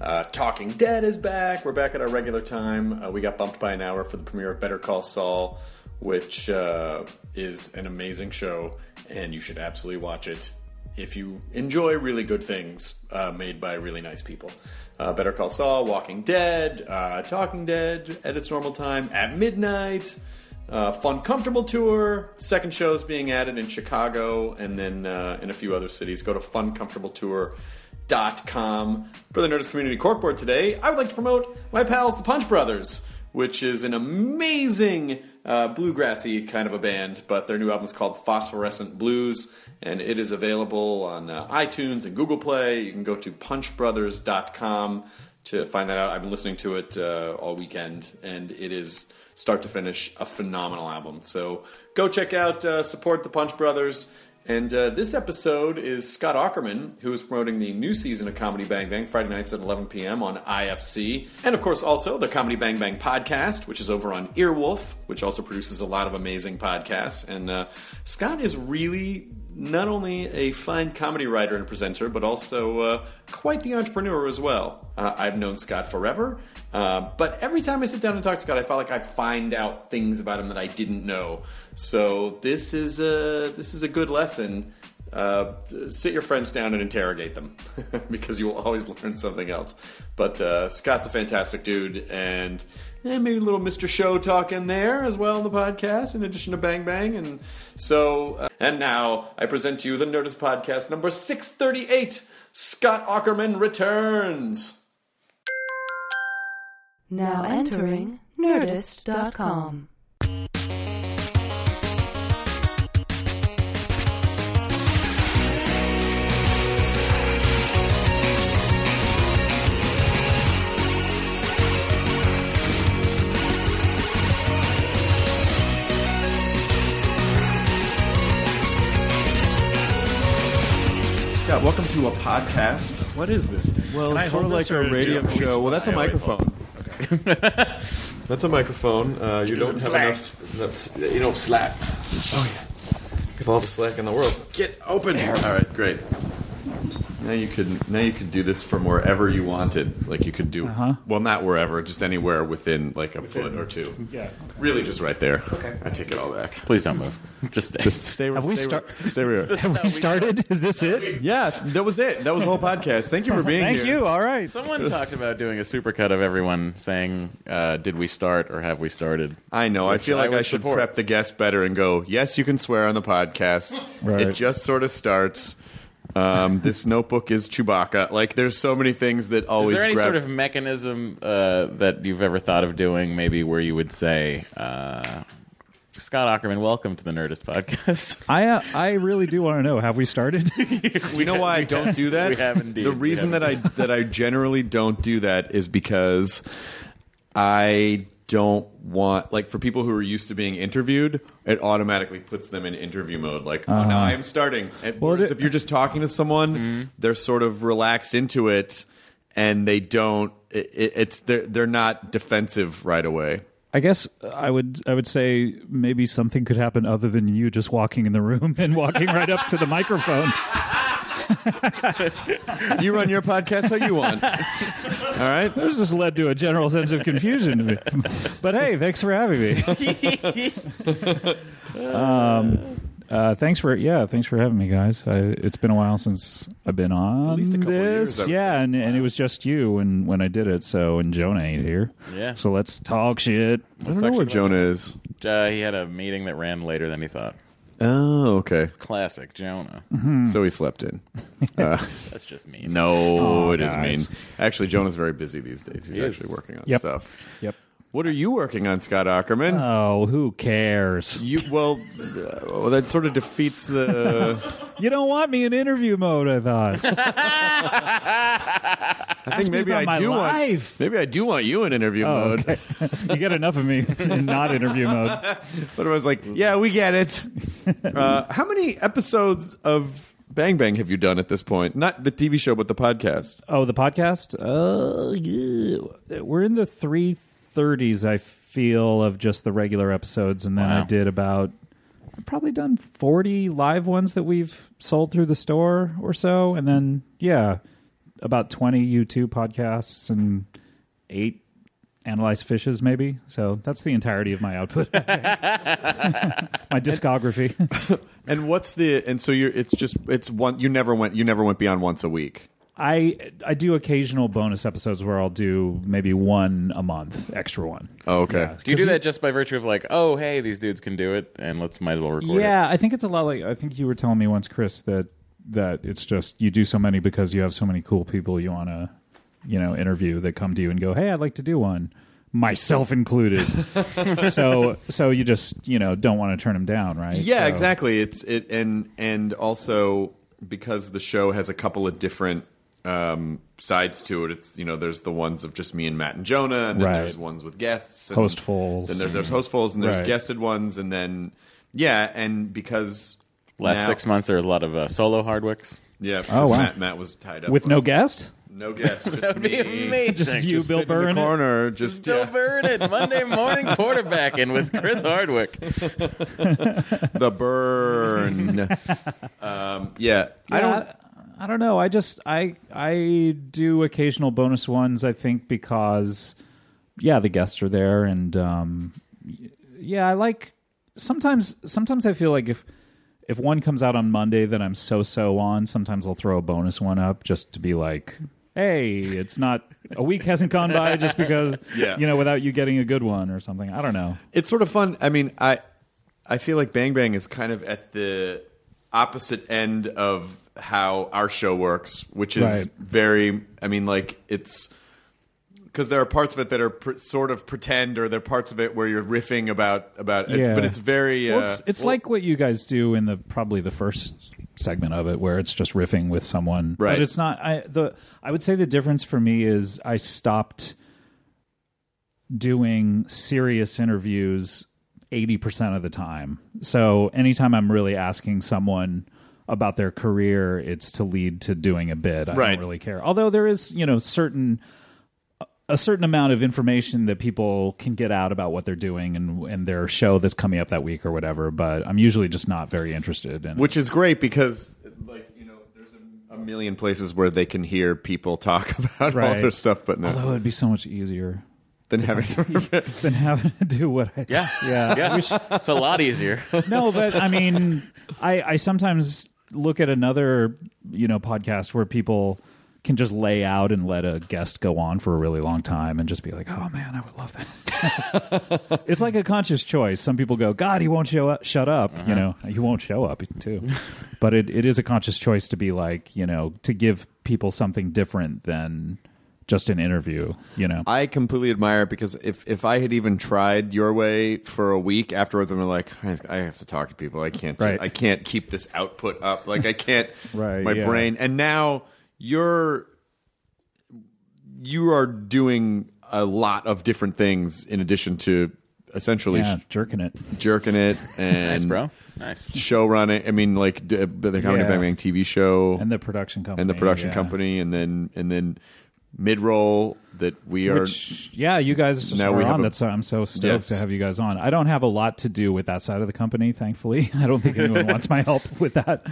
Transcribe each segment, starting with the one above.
Uh, Talking Dead is back. We're back at our regular time. Uh, we got bumped by an hour for the premiere of Better Call Saul, which uh, is an amazing show, and you should absolutely watch it if you enjoy really good things uh, made by really nice people. Uh, Better Call Saul, Walking Dead, Talking Dead at its normal time, at midnight. Fun Comfortable Tour. Second show is being added in Chicago and then in a few other cities. Go to funcomfortabletour.com. For the Nerdist Community Corkboard today, I would like to promote my pals, the Punch Brothers, which is an amazing uh, bluegrassy kind of a band, but their new album is called Phosphorescent Blues, and it is available on uh, iTunes and Google Play. You can go to punchbrothers.com to find that out. I've been listening to it uh, all weekend, and it is start to finish a phenomenal album. So go check out, uh, support the Punch Brothers. And uh, this episode is Scott Aukerman, who is promoting the new season of Comedy Bang Bang, Friday nights at 11 p.m. on IFC. And of course, also the Comedy Bang Bang podcast, which is over on Earwolf, which also produces a lot of amazing podcasts. And uh, Scott is really not only a fine comedy writer and presenter, but also uh, quite the entrepreneur as well. Uh, I've known Scott forever, uh, but every time I sit down and talk to Scott, I felt like I find out things about him that I didn't know. So this is a this is a good lesson. Uh, sit your friends down and interrogate them because you will always learn something else. But uh, Scott's a fantastic dude, and eh, maybe a little Mr. Show talk in there as well in the podcast, in addition to Bang Bang. And so, uh, and now I present to you the Nerdist Podcast number 638 Scott Aukerman returns. Now entering Nerdist.com. to a podcast. What is this? thing? Well, Can I it's sort of hold like this, or a do you- radio are we show. Well, that's a supposed- I always microphone. That's a microphone. Uh, you don't have some slack. enough. That's, you don't slack. Oh, yeah. Give all the slack in the world. Get open. All right, great. Now you could now you could do this from wherever you wanted. Like you could do Uh-huh. well, not wherever, just anywhere within like a foot or two. Yeah. Really, just right there. Okay. I take it all back. Please don't move. Just stay. Just stay. Have we stay, start- Stay where. Have we started? Is this it? Yeah, that was it. That was the whole podcast. Thank you for being Thank here. Thank you. All right. Someone talked about doing a supercut of everyone saying, uh, "Did we start or have we started?" I know. I feel like I, would should support. prep the guest better and go, yes, you can swear on the podcast. Right. It just sort of starts. Um, this notebook is Chewbacca. Like, there's so many things that always Is there any grab. sort of mechanism uh, that you've ever thought of doing? Maybe where you would say, uh, "Scott Aukerman, welcome to the Nerdist podcast." I uh, I really do want to know. Have we started? you know why I don't do that? we have indeed. The reason that I that I generally don't do that is because I don't want like for people who are used to being interviewed, it automatically puts them in interview mode. Like, oh, now uh-huh. I am starting. And Well, whereas it- if you're just talking to someone, mm-hmm. they're sort of relaxed into it, and they don't. It, it, it's they're they're not defensive right away. I guess I would I would say maybe something could happen other than you just walking in the room and walking right up to the microphone. You run your podcast how you want. All right. This just led to a general sense of confusion to me. But hey, thanks for having me. um, uh, thanks for yeah, thanks for having me, guys. I, it's been a while since I've been on least a couple of this. years, yeah, and, and it was just you when when I did it. So and Jonah ain't here. Yeah. So let's talk shit. I don't know where Jonah is. Uh, he had a meeting that ran later than he thought. Oh, okay. Classic Jonah. Mm-hmm. So he slept in. Uh, That's just mean. No, Oh, it is guys. mean. Actually, Jonah's very busy these days. He's He is. actually working on Yep. stuff. Yep. What are you working on, Scott Aukerman? Oh, who cares? you well, uh, well, that sort of defeats the. You don't want me in interview mode. I thought. I think me maybe about I my do life. want. Maybe I do want you in interview Oh, mode. okay. you get enough of me in not interview mode. But I was like, yeah, we get it. uh, how many episodes of Bang Bang have you done at this point? Not the TV show, but the podcast. Oh, the podcast? Uh, yeah. We're in the 330s, I feel, of just the regular episodes. And then I did about, I've probably done 40 live ones that we've sold through the store or so. And then, yeah, about 20 YouTube podcasts and eight Analyze Phishes, maybe. So that's the entirety of my output. my discography. And what's the? And so you're. It's just. It's one. You never went. You never went beyond once a week. I I do occasional bonus episodes where I'll do maybe one a month, extra one. Oh, okay. Yeah. Do you do that just by virtue of like, oh, hey, these dudes can do it, and let's might as well record it? Yeah, I think it's a lot like I think you were telling me once, Chris, that that it's just you do so many because you have so many cool people you want to, you know, interview that come to you and go, "Hey, I'd like to do one." Myself included. so so you just, you know, don't want to turn them down, right? Yeah, So- exactly. It's it and and also because the show has a couple of different um, sides to it. It's you know there's the ones of just me and Matt and Jonah, and then Right. there's ones with guests, and Hostfuls. Then there's, there's hostfuls, and there's Right. guested ones, and then yeah, and because Last now- six months, there was a lot of uh, solo Hardwicks. yeah, Oh, wow. Matt, Matt was tied up With no guest? no guest, just me. Just you, Just Bill sit in the corner, just Bill yeah, Burn it Monday morning quarterbacking with Chris Hardwick. the burn. um, yeah, I don't. I, don't know. I just I I do occasional bonus ones. I think because yeah, the guests are there, and um, yeah, I like sometimes. Sometimes I feel like if if one comes out on Monday that I'm so so on, sometimes I'll throw a bonus one up just to be like. Hey, it's not a week hasn't gone by just because Yeah. you know without you getting a good one or something. I don't know. it's sort of fun. I mean, I I feel like Bang Bang is kind of at the opposite end of how our show works, which is Right. very. I mean, like it's because there are parts of it that are pr- sort of pretend, or there are parts of it where you're riffing about about. It's, Yeah. but it's very. Well, uh, it's it's well, like what you guys do in the probably the first segment of it, where it's just riffing with someone. Right. But it's not. I the I would say the difference for me is I stopped doing serious interviews eighty percent of the time. So anytime I'm really asking someone about their career, it's to lead to doing a bid. I Right. don't really care. Although there is, you know, certain a certain amount of information that people can get out about what they're doing and and their show that's coming up that week or whatever. But I'm usually just not very interested in. which is great because like you know there's a, a million places where they can hear people talk about all their stuff, but no, Although it'd be so much easier than having than having to do what I. Yeah, Yeah. yeah. it's a lot easier. No, but I mean, I I sometimes look at another you know podcast where people can just lay out and let a guest go on for a really long time and just be like, oh man, I would love that. it's like a conscious choice. Some people go, God, he won't show up, shut up. You uh-huh. know, he won't show up too. but it, it is a conscious choice to be like, you know, to give people something different than just an interview. You know, I completely admire it because if if I had even tried your way for a week afterwards, I'm like, I I have to talk to people. I can't. Right. I can't keep this output up. Like I can't. Right, My yeah. brain. And now you're you are doing a lot of different things in addition to essentially yeah, sh- jerking it. jerking it and Nice, bro. Nice. show running. I mean, like d- the Comedy Yeah. Bang Bang TV show And the production company. and the production yeah. company, and then and then Midroll that we are. Which, yeah, you guys Now are we have on. a- That's I'm so stoked Yes. to have you guys on. I don't have a lot to do with that side of the company, thankfully. I don't think anyone wants my help with that.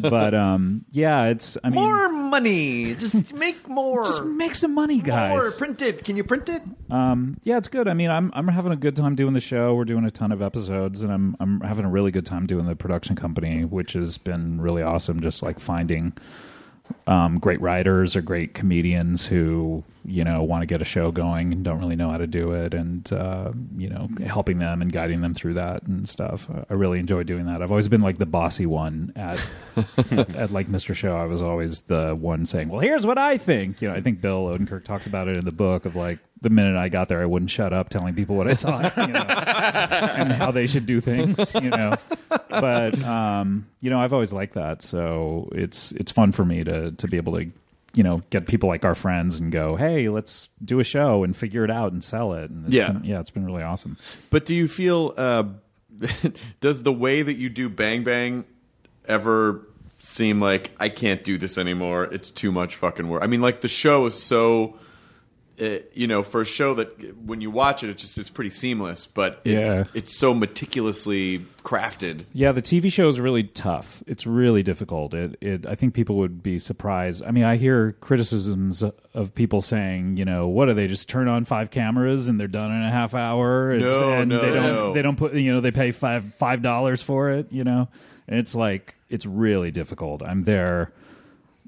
But um, yeah, it's. I mean, more money. Just make more. just make some money, guys. More. Print it. Can you print it? Um, yeah, it's good. I mean, I'm I'm having a good time doing the show. We're doing a ton of episodes, and I'm I'm having a really good time doing the production company, which has been really awesome. Just like finding um, great writers or great comedians who you know want to get a show going and don't really know how to do it, and uh, you know helping them and guiding them through that and stuff. I really enjoy doing that. I've always been like the bossy one at at like Mr. Show. I was always the one saying, "Well, here's what I think." You know, I think Bill Odenkirk talks about it in the book of like the minute I got there, I wouldn't shut up telling people what I thought you know, and how they should do things. You know, but um, you know, I've always liked that, so it's it's fun for me to to be able to you know get people like our friends and go, "Hey, let's do a show and figure it out and sell it." And it's Yeah. been, yeah, it's been really awesome. But do you feel? Uh, does the way that you do Bang Bang ever seem like I can't do this anymore? It's too much fucking work. I mean, like the show is so. Uh, you know, for a show that when you watch it, it just is pretty seamless, but it's Yeah. it's so meticulously crafted. Yeah, the TV show is really tough. It's really difficult. It, it, I think people would be surprised. I mean, I hear criticisms of people saying, you know, what do they just turn on five cameras and they're done in a half hour? It's- No, and no, they don't, no. They don't put, you know, they pay five five dollars for it. You know, and it's like it's really difficult. I'm there.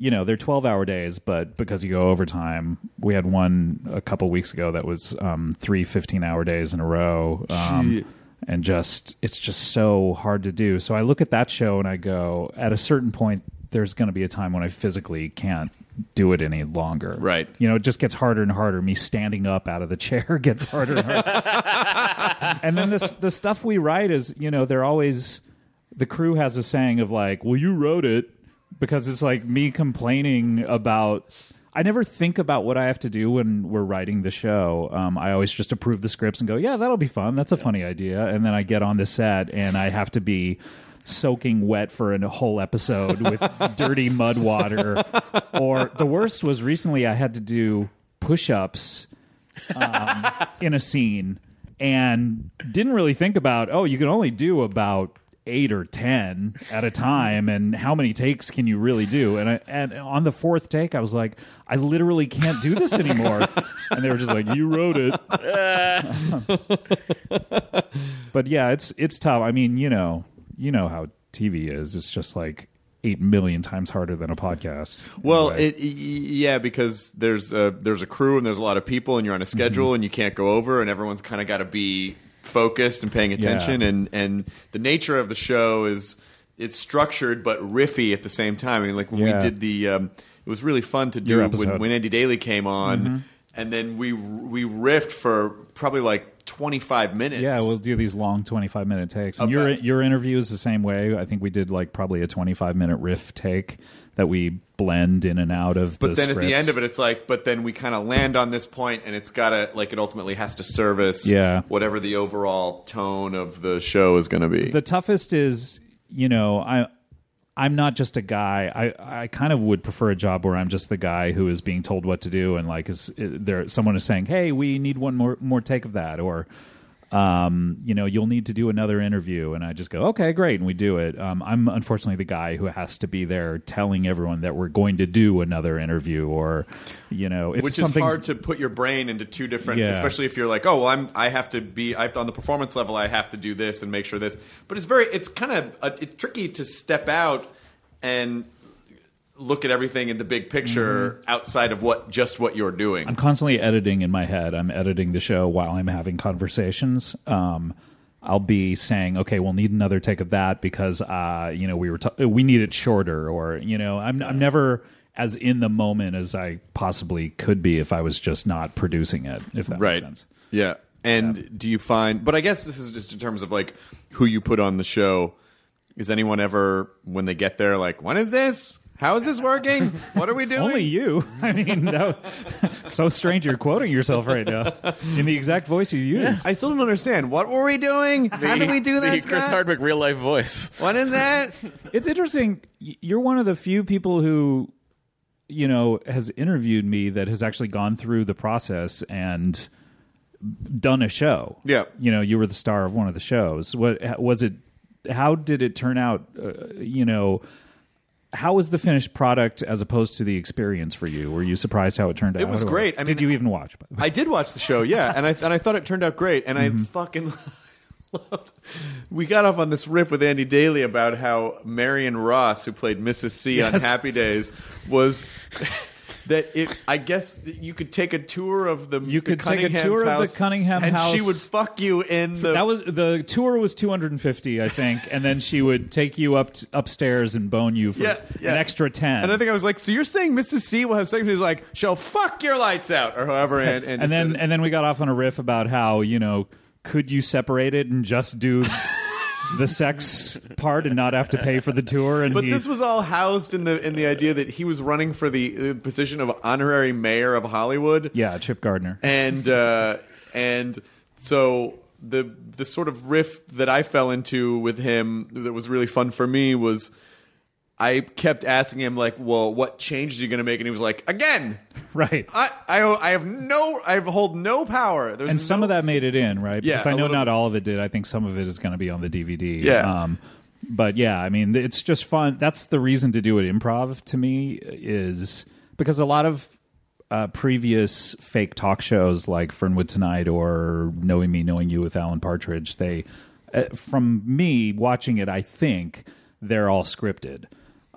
You know, they're 12 hour days, but because you go overtime, we had one a couple weeks ago that was um, three 15 hour days in a row. Um, and just, it's just so hard to do. So I look at that show and I go, at a certain point, there's going to be a time when I physically can't do it any longer. Right. You know, it just gets harder and harder. Me standing up out of the chair gets harder and harder. and then this, the stuff we write is, you know, they're always, the crew has a saying of like, well, you wrote it because it's like me complaining about. I never think about what I have to do when we're writing the show. Um, I always just approve the scripts and go, "Yeah, that'll be fun. That's a funny idea." And then I get on the set and I have to be soaking wet for a whole episode with dirty mud water. Or the worst was recently I had to do push-ups um, in a scene and didn't really think about oh you can only do about eight or ten at a time and how many takes can you really do? And I, and on the fourth take i was like i literally can't do this anymore. And they were just like you wrote it. But yeah it's it's tough. I mean you know you know how tv is. It's just like eight million times harder than a podcast. Well, it, yeah, because there's a there's a crew and there's a lot of people, and you're on a schedule, Mm-hmm. and you can't go over, and everyone's kind of got to be focused and paying attention, Yeah. and and the nature of the show is it's structured but riffy at the same time. I mean, like when Yeah. we did the, um, it was really fun to do. Mm-hmm. when, when Andy Daly came on, and then we we riffed for probably like 25 minutes. Yeah, we'll do these long twenty-five minute takes. And your your interview is the same way. I think we did like probably a twenty-five minute riff take that we blend in and out of. But the then at the end of it, it's like, but then we kind of land on this point, and it's gotta like it ultimately has to service Yeah. whatever the overall tone of the show is going to be. the toughest is you know I. I'm not just a guy. I, I kind of would prefer a job where I'm just the guy who is being told what to do, and like is there someone is saying, "Hey, we need one more more take of that," or um, you know, you'll need to do another interview, and I just go, "Okay, great," and we do it. Um, I'm unfortunately the guy who has to be there telling everyone that we're going to do another interview, or you know, if which is hard to put your brain into two different, Yeah. especially if you're like, oh, well, I'm I have to be I have to, on the performance level, I have to do this and make sure this. But it's very, it's kind of uh, it's tricky to step out and look at everything in the big picture outside of what just what you're doing. Mm-hmm. I'm constantly editing in my head. I'm editing the show while I'm having conversations. Um, I'll be saying, "Okay, we'll need another take of that because uh, you know we were t- we need it shorter," or you know, I'm I'm never as in the moment as I possibly could be if I was just not producing it. If that right. makes sense. Yeah. And do you find? But I guess this is just in terms of like who you put on the show. Is anyone ever when they get there like, when is this? How is this working? What are we doing? Only you. I mean, that, so strange. You're quoting yourself right now in the exact voice you used. I still don't understand. What were we doing? How did we do that? The Chris Scott? Hardwick real life voice. What is that? It's interesting. You're one of the few people who you know, has interviewed me that has actually gone through the process and done a show. Yeah. You know, you were the star of one of the shows. What was it? How did it turn out? Uh, you know, how was the finished product as opposed to the experience for you? Were you surprised how it turned out? It was great. I mean, did you even watch? by the way? I did watch the show, yeah, and I and I thought it turned out great, and Mm-hmm. I fucking loved. We got off on this riff with Andy Daly about how Marion Ross, who played Mrs. C on Happy Days, was. That it, I guess that you could take a tour of the You the could take a Cunningham's tour of the house, Cunningham and she would fuck you in the that was the tour was 250 i think and then she would take you up t- upstairs and bone you for Yeah, yeah. an extra 10 And I think I was like, so you're saying Mrs. C will have sex? He was like, she'll fuck your lights out, or however. And, and, and then and then we got off on a riff about how you know could you separate it and just do the sex part and not have to pay for the tour and But he, this was all housed in the in the idea that he was running for the uh, position of honorary mayor of Hollywood, yeah chip gardner and uh, and so the the sort of riff that I fell into with him that was really fun for me was. I kept asking him like, "Well, what changes are you going to make?" And he was like, "Again, right. I, I, I have no, I hold no power." There's and some no- of that made it in right? Yeah, because i know little- not all of it did. I think some of it is going to be on the dvd Yeah. um but yeah i mean it's just fun. That's the reason to do it improv to me is because a lot of uh, previous fake talk shows like Fernwood Tonight or Knowing Me, Knowing You with Alan Partridge, they, uh, from me watching it, I think they're all scripted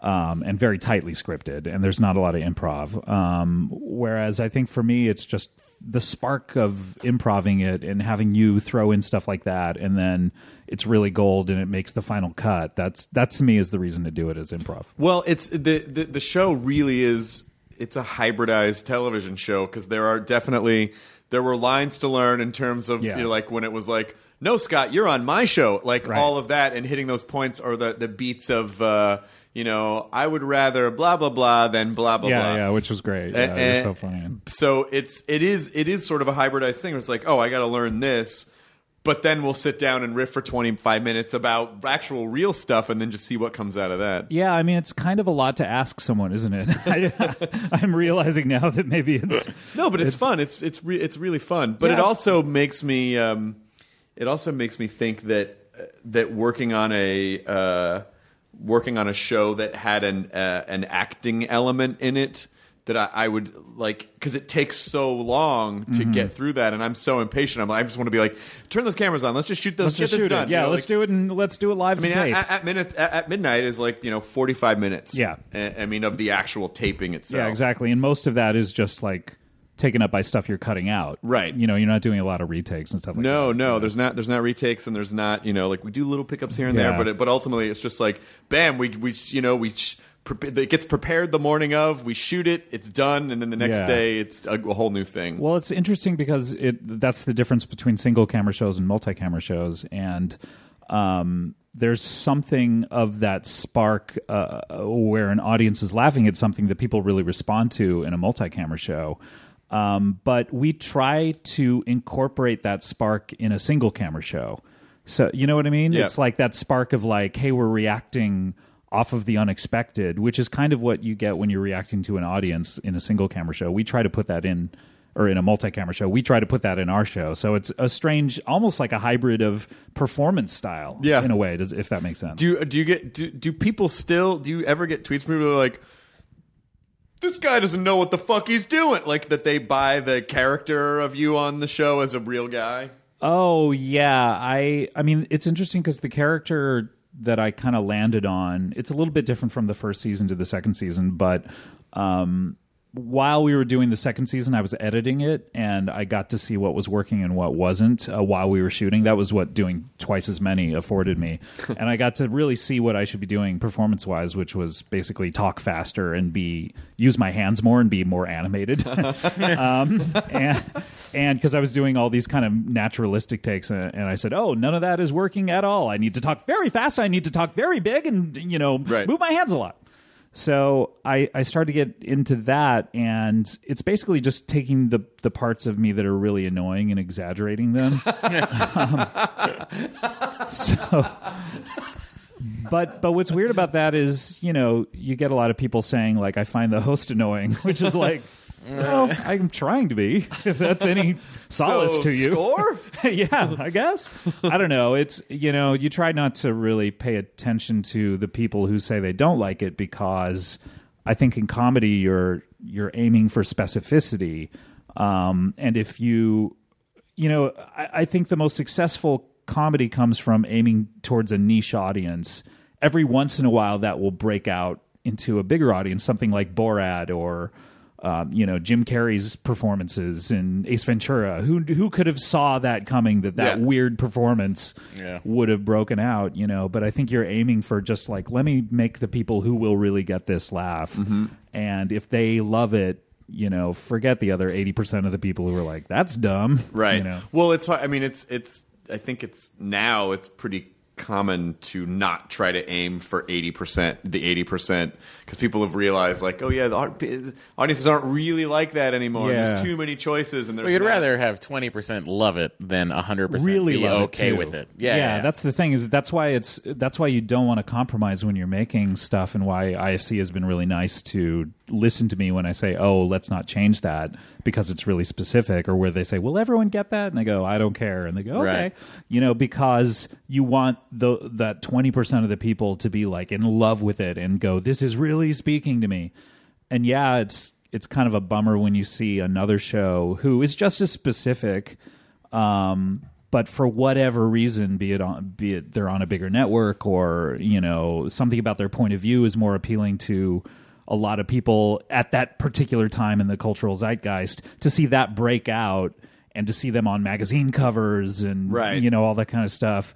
um, and very tightly scripted, and there's not a lot of improv. Um, whereas I think for me, it's just the spark of improving it and having you throw in stuff like that, and then it's really gold and it makes the final cut. That's that's to me is the reason to do it as improv. Well, it's the the, the show really is it's a hybridized television show because there are definitely there were lines to learn in terms of Yeah. you know, like when it was like no Scott you're on my show like Right. all of that and hitting those points or the the beats of uh, you know I would rather blah blah blah than blah blah yeah, blah yeah, which was great. Yeah, it was so funny. So it's it is it is sort of a hybridized thing. Where it's like, oh, I got to learn this, but then we'll sit down and riff for twenty five minutes about actual real stuff, and then just see what comes out of that. Yeah, I mean, it's kind of a lot to ask someone, isn't it? I, I'm realizing now that maybe it's No, but it's, fun. It's it's re- it's really fun. But it also makes me um, it also makes me think that uh, that working on a uh, working on a show that had an uh, an acting element in it that I, I would like because it takes so long to Mm-hmm. get through that, and I'm so impatient. I'm like, I just want to be like, turn those cameras on. Let's just shoot those. let's get just this shoot done. it. Yeah, You know, let's like- do it and let's do it live I mean, to at, tape. at, at minute at, at midnight is like you know 45 minutes. Yeah. I, I mean of the actual taping itself. yeah, exactly. And most of that is just like taken up by stuff you're cutting out. Right. You know, you're not doing a lot of retakes and stuff like No, that. no, no, there's not. There's not retakes, and there's not. You know, like we do little pickups here and there, but it, but ultimately it's just like, bam, we we you know we sh- it gets prepared the morning of, we shoot it, it's done, and then the next Yeah. day it's a, a whole new thing. Well, it's interesting because it that's the difference between single camera shows and multi camera shows, and um, there's something of that spark uh, where an audience is laughing at something that people really respond to in a multi camera show. Um, but we try to incorporate that spark in a single camera show. So you know what I mean? Yeah. It's like that spark of like, hey, we're reacting off of the unexpected, which is kind of what you get when you're reacting to an audience in a single camera show. We try to put that in or in a multi-camera show. We try to put that in our show. So it's a strange almost like a hybrid of performance style Yeah. in a way, does if that makes sense. do you, do you get do, do people still do you ever get tweets from people like this guy doesn't know what the fuck he's doing. Like that they buy the character of you on the show as a real guy? Oh yeah, I I mean it's interesting because the character that I kind of landed on it's a little bit different from the first season to the second season, but um, while we were doing the second season, I was editing it and I got to see what was working and what wasn't uh, while we were shooting. That was what doing twice as many afforded me, and I got to really see what I should be doing performance wise, which was basically talk faster and be use my hands more and be more animated. um, and and because I was doing all these kind of naturalistic takes, and, and I said, "Oh, none of that is working at all. I need to talk very fast. I need to talk very big, and you know, Right. move my hands a lot." So I, I started to get into that, and it's basically just taking the the parts of me that are really annoying and exaggerating them. Um, so, but but what's weird about that is you know you get a lot of people saying like I find the host annoying, which is like. Well, I'm trying to be. If that's any solace So, to you, score? yeah, I guess. I don't know. It's you know, you try not to really pay attention to the people who say they don't like it because I think in comedy you're you're aiming for specificity, um, and if you you know, I, I think the most successful comedy comes from aiming towards a niche audience. Every once in a while, that will break out into a bigger audience, something like Borat or um, you know Jim Carrey's performances in Ace Ventura. Who who could have saw that coming? That that Yeah. weird performance Yeah. would have broken out. You know, but I think you're aiming for just like let me make the people who will really get this laugh, Mm-hmm. and if they love it. You know, forget the other eighty percent of the people who are like, "That's dumb." Right. You know? Well, it's. I mean, it's. It's. I think it's now. It's pretty common to not try to aim for 80% the 80% because people have realized like oh yeah the au- audiences aren't really like that anymore Yeah. there's too many choices and there's Well, you'd rather have twenty percent love it than hundred percent really be love it, okay with it. Yeah, yeah, yeah. that's the thing is that's why it's that's why you don't want to compromise when you're making stuff and why IFC has been really nice to listen to me when I say oh let's not change that because it's really specific or where they say will everyone get that and I go I don't care and they go okay Right. you know because you want the that 20% of the people to be like in love with it and go this is really speaking to me and yeah it's it's kind of a bummer when you see another show who is just as specific um but for whatever reason be it on be it they're on a bigger network or you know something about their point of view is more appealing to a lot of people at that particular time in the cultural zeitgeist to see that break out and to see them on magazine covers and Right. you know all that kind of stuff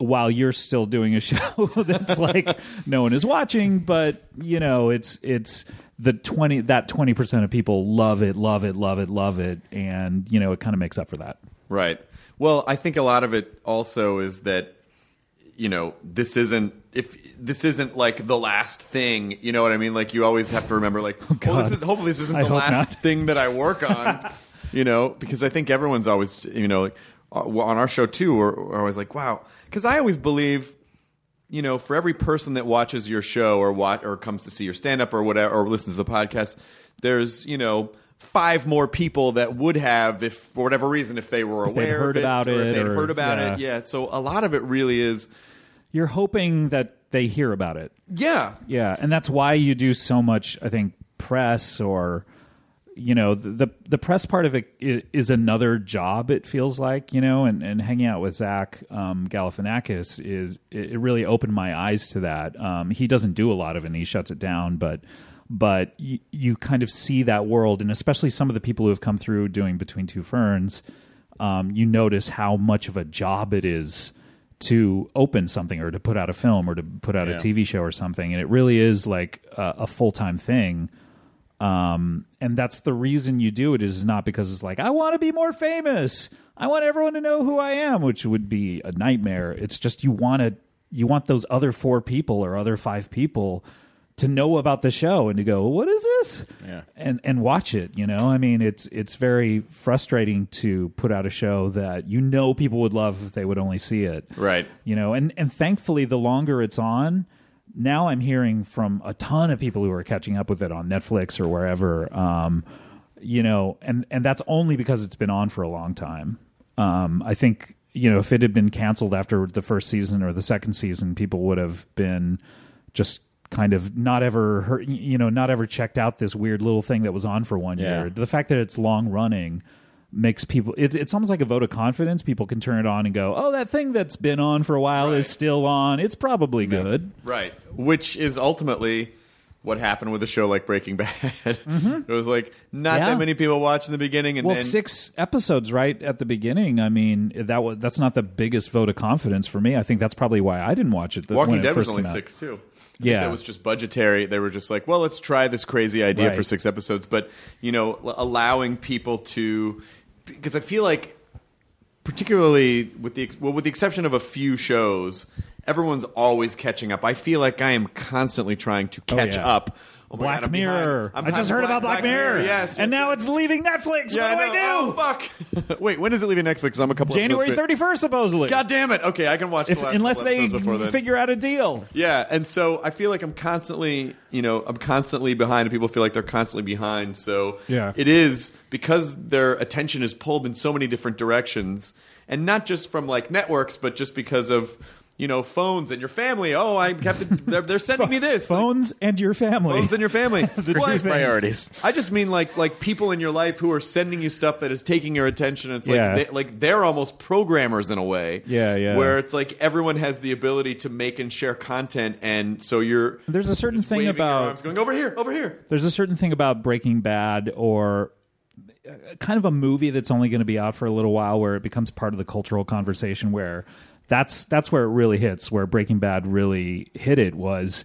while you're still doing a show that's like no one is watching but you know it's it's the 20 that 20% of people love it love it love it love it and you know it kind of makes up for that Right. Well, I think a lot of it also is that you know this isn't if this isn't like the last thing. You know what I mean? Like you always have to remember, like, well, oh, oh, this is, hopefully this isn't I the last not. thing that I work on. you know, because I think everyone's always you know like Uh, on our show too. We're, we're always like, wow, because I always believe. You know, for every person that watches your show or watch or comes to see your stand up or whatever or listens to the podcast, there's, you know, five more people that would have if for whatever reason if they were If aware heard of it, about or it if they'd or- heard about yeah. it. Yeah. So a lot of it really is you're hoping that they hear about it yeah. Yeah, and that's why you do so much. I think press or you know the the, the press part of it is another job. It feels like you know, and, and hanging out with Zach um, Galifianakis is it, really opened my eyes to that. Um, he doesn't do a lot of it; and he shuts it down, but. But you, you kind of see that world, and especially some of the people who have come through doing Between Two Ferns, um, you notice how much of a job it is to open something or to put out a film or to put out Yeah. a TV show or something, and it really is like a, a full time thing. Um, and that's the reason you do it is not because it's like I want to be more famous. I want everyone to know who I am, which would be a nightmare. It's just you want to you want those other four people or other five people to know about the show and to go, what is this? Yeah. And and watch it. You know, I mean, it's it's very frustrating to put out a show that you know people would love if they would only see it Right. you know and and thankfully the longer it's on now i'm hearing from a ton of people who are catching up with it on netflix or wherever um you know and and that's only because it's been on for a long time um i think you know if it had been canceled after the first season or the second season people would have been just kind of not ever heard, you know not ever checked out this weird little thing that was on for one Yeah. year the fact that it's long running makes people it, it's almost like a vote of confidence people can turn it on and go oh that thing that's been on for a while Right. is still on it's probably good Right. Which is ultimately what happened with a show like Breaking Bad. it was like not Mm-hmm. Yeah. that many people watch in the beginning, and well then six episodes right at the beginning i mean that was that's not the biggest vote of confidence for me i think that's probably why i didn't watch it the, Walking when it Dead was only six too. I Yeah. that was just budgetary. They were just like, well, let's try this crazy idea Right. for six episodes, but you know, l- allowing people to because I feel like, particularly with the well, with the exception of a few shows, everyone's always catching up. I feel like I am constantly trying to oh, catch Oh, yeah. up oh Black God, I'm Mirror. I'm I just heard about Black, Mirror. Yes, and yes, now yes. it's leaving Netflix. Yeah, what do I do? Oh fuck! Wait, when is it leaving Netflix? I'm a couple January thirty first, supposedly. God damn it! Okay, I can watch if, the last unless they before then. figure out a deal. Yeah, and so I feel like I'm constantly, you know, I'm constantly behind, and people feel like they're constantly behind. So Yeah. it is because their attention is pulled in so many different directions, and not just from like networks, but just because of you know phones and your family. Oh, I kept to. They're, they're sending me this Phones and your family. phones and your family. The Well, two I- things. Priorities. I just mean like like people in your life who are sending you stuff that is taking your attention. It's like Yeah. they, like they're almost programmers in a way. Yeah, yeah. Where it's like everyone has the ability to make and share content, and so you're There's a certain thing waving your about- arms going over here, over here. There's a certain thing about Breaking Bad or uh, kind of a movie that's only going to be out for a little while where it becomes part of the cultural conversation where that's that's where it really hits where Breaking Bad really hit it was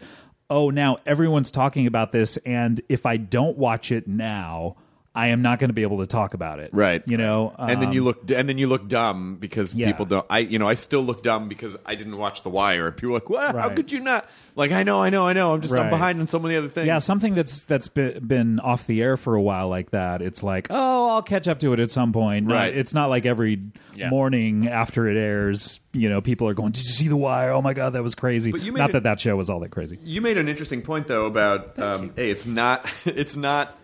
oh now everyone's talking about this and if I don't watch it now I am not going to be able to talk about it Right. you know and then Um, you look, and then you look dumb because Yeah. people don't. I, you know, I still look dumb because I didn't watch The Wire. And people are like, "What? How could you not?" Like, I know, I know, I know. I'm just, I'm behind on so many other things. Yeah, something that's that's been, been off the air for a while like that. It's like, oh, I'll catch up to it at some point. Not- Right. it's not like every Yeah. morning after it airs, you know, people are going, "Did you see The Wire? Oh my god, that was crazy." But you made not it- that that show was all that crazy. You made an interesting point though about um, hey, it's not it's not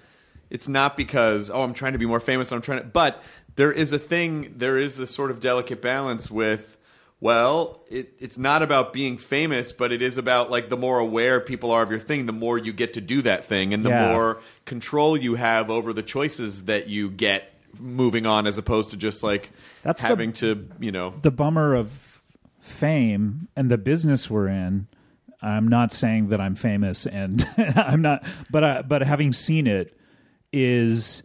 it's not because oh I'm trying to be more famous I'm trying to but there is a thing there is this sort of delicate balance with well it, it's not about being famous but it is about like the more aware people are of your thing the more you get to do that thing and the Yeah. more control you have over the choices that you get moving on as opposed to just like That's the- having to you know The bummer of fame and the business we're in. I'm not saying that I'm famous, and I'm not, but I, but having seen it is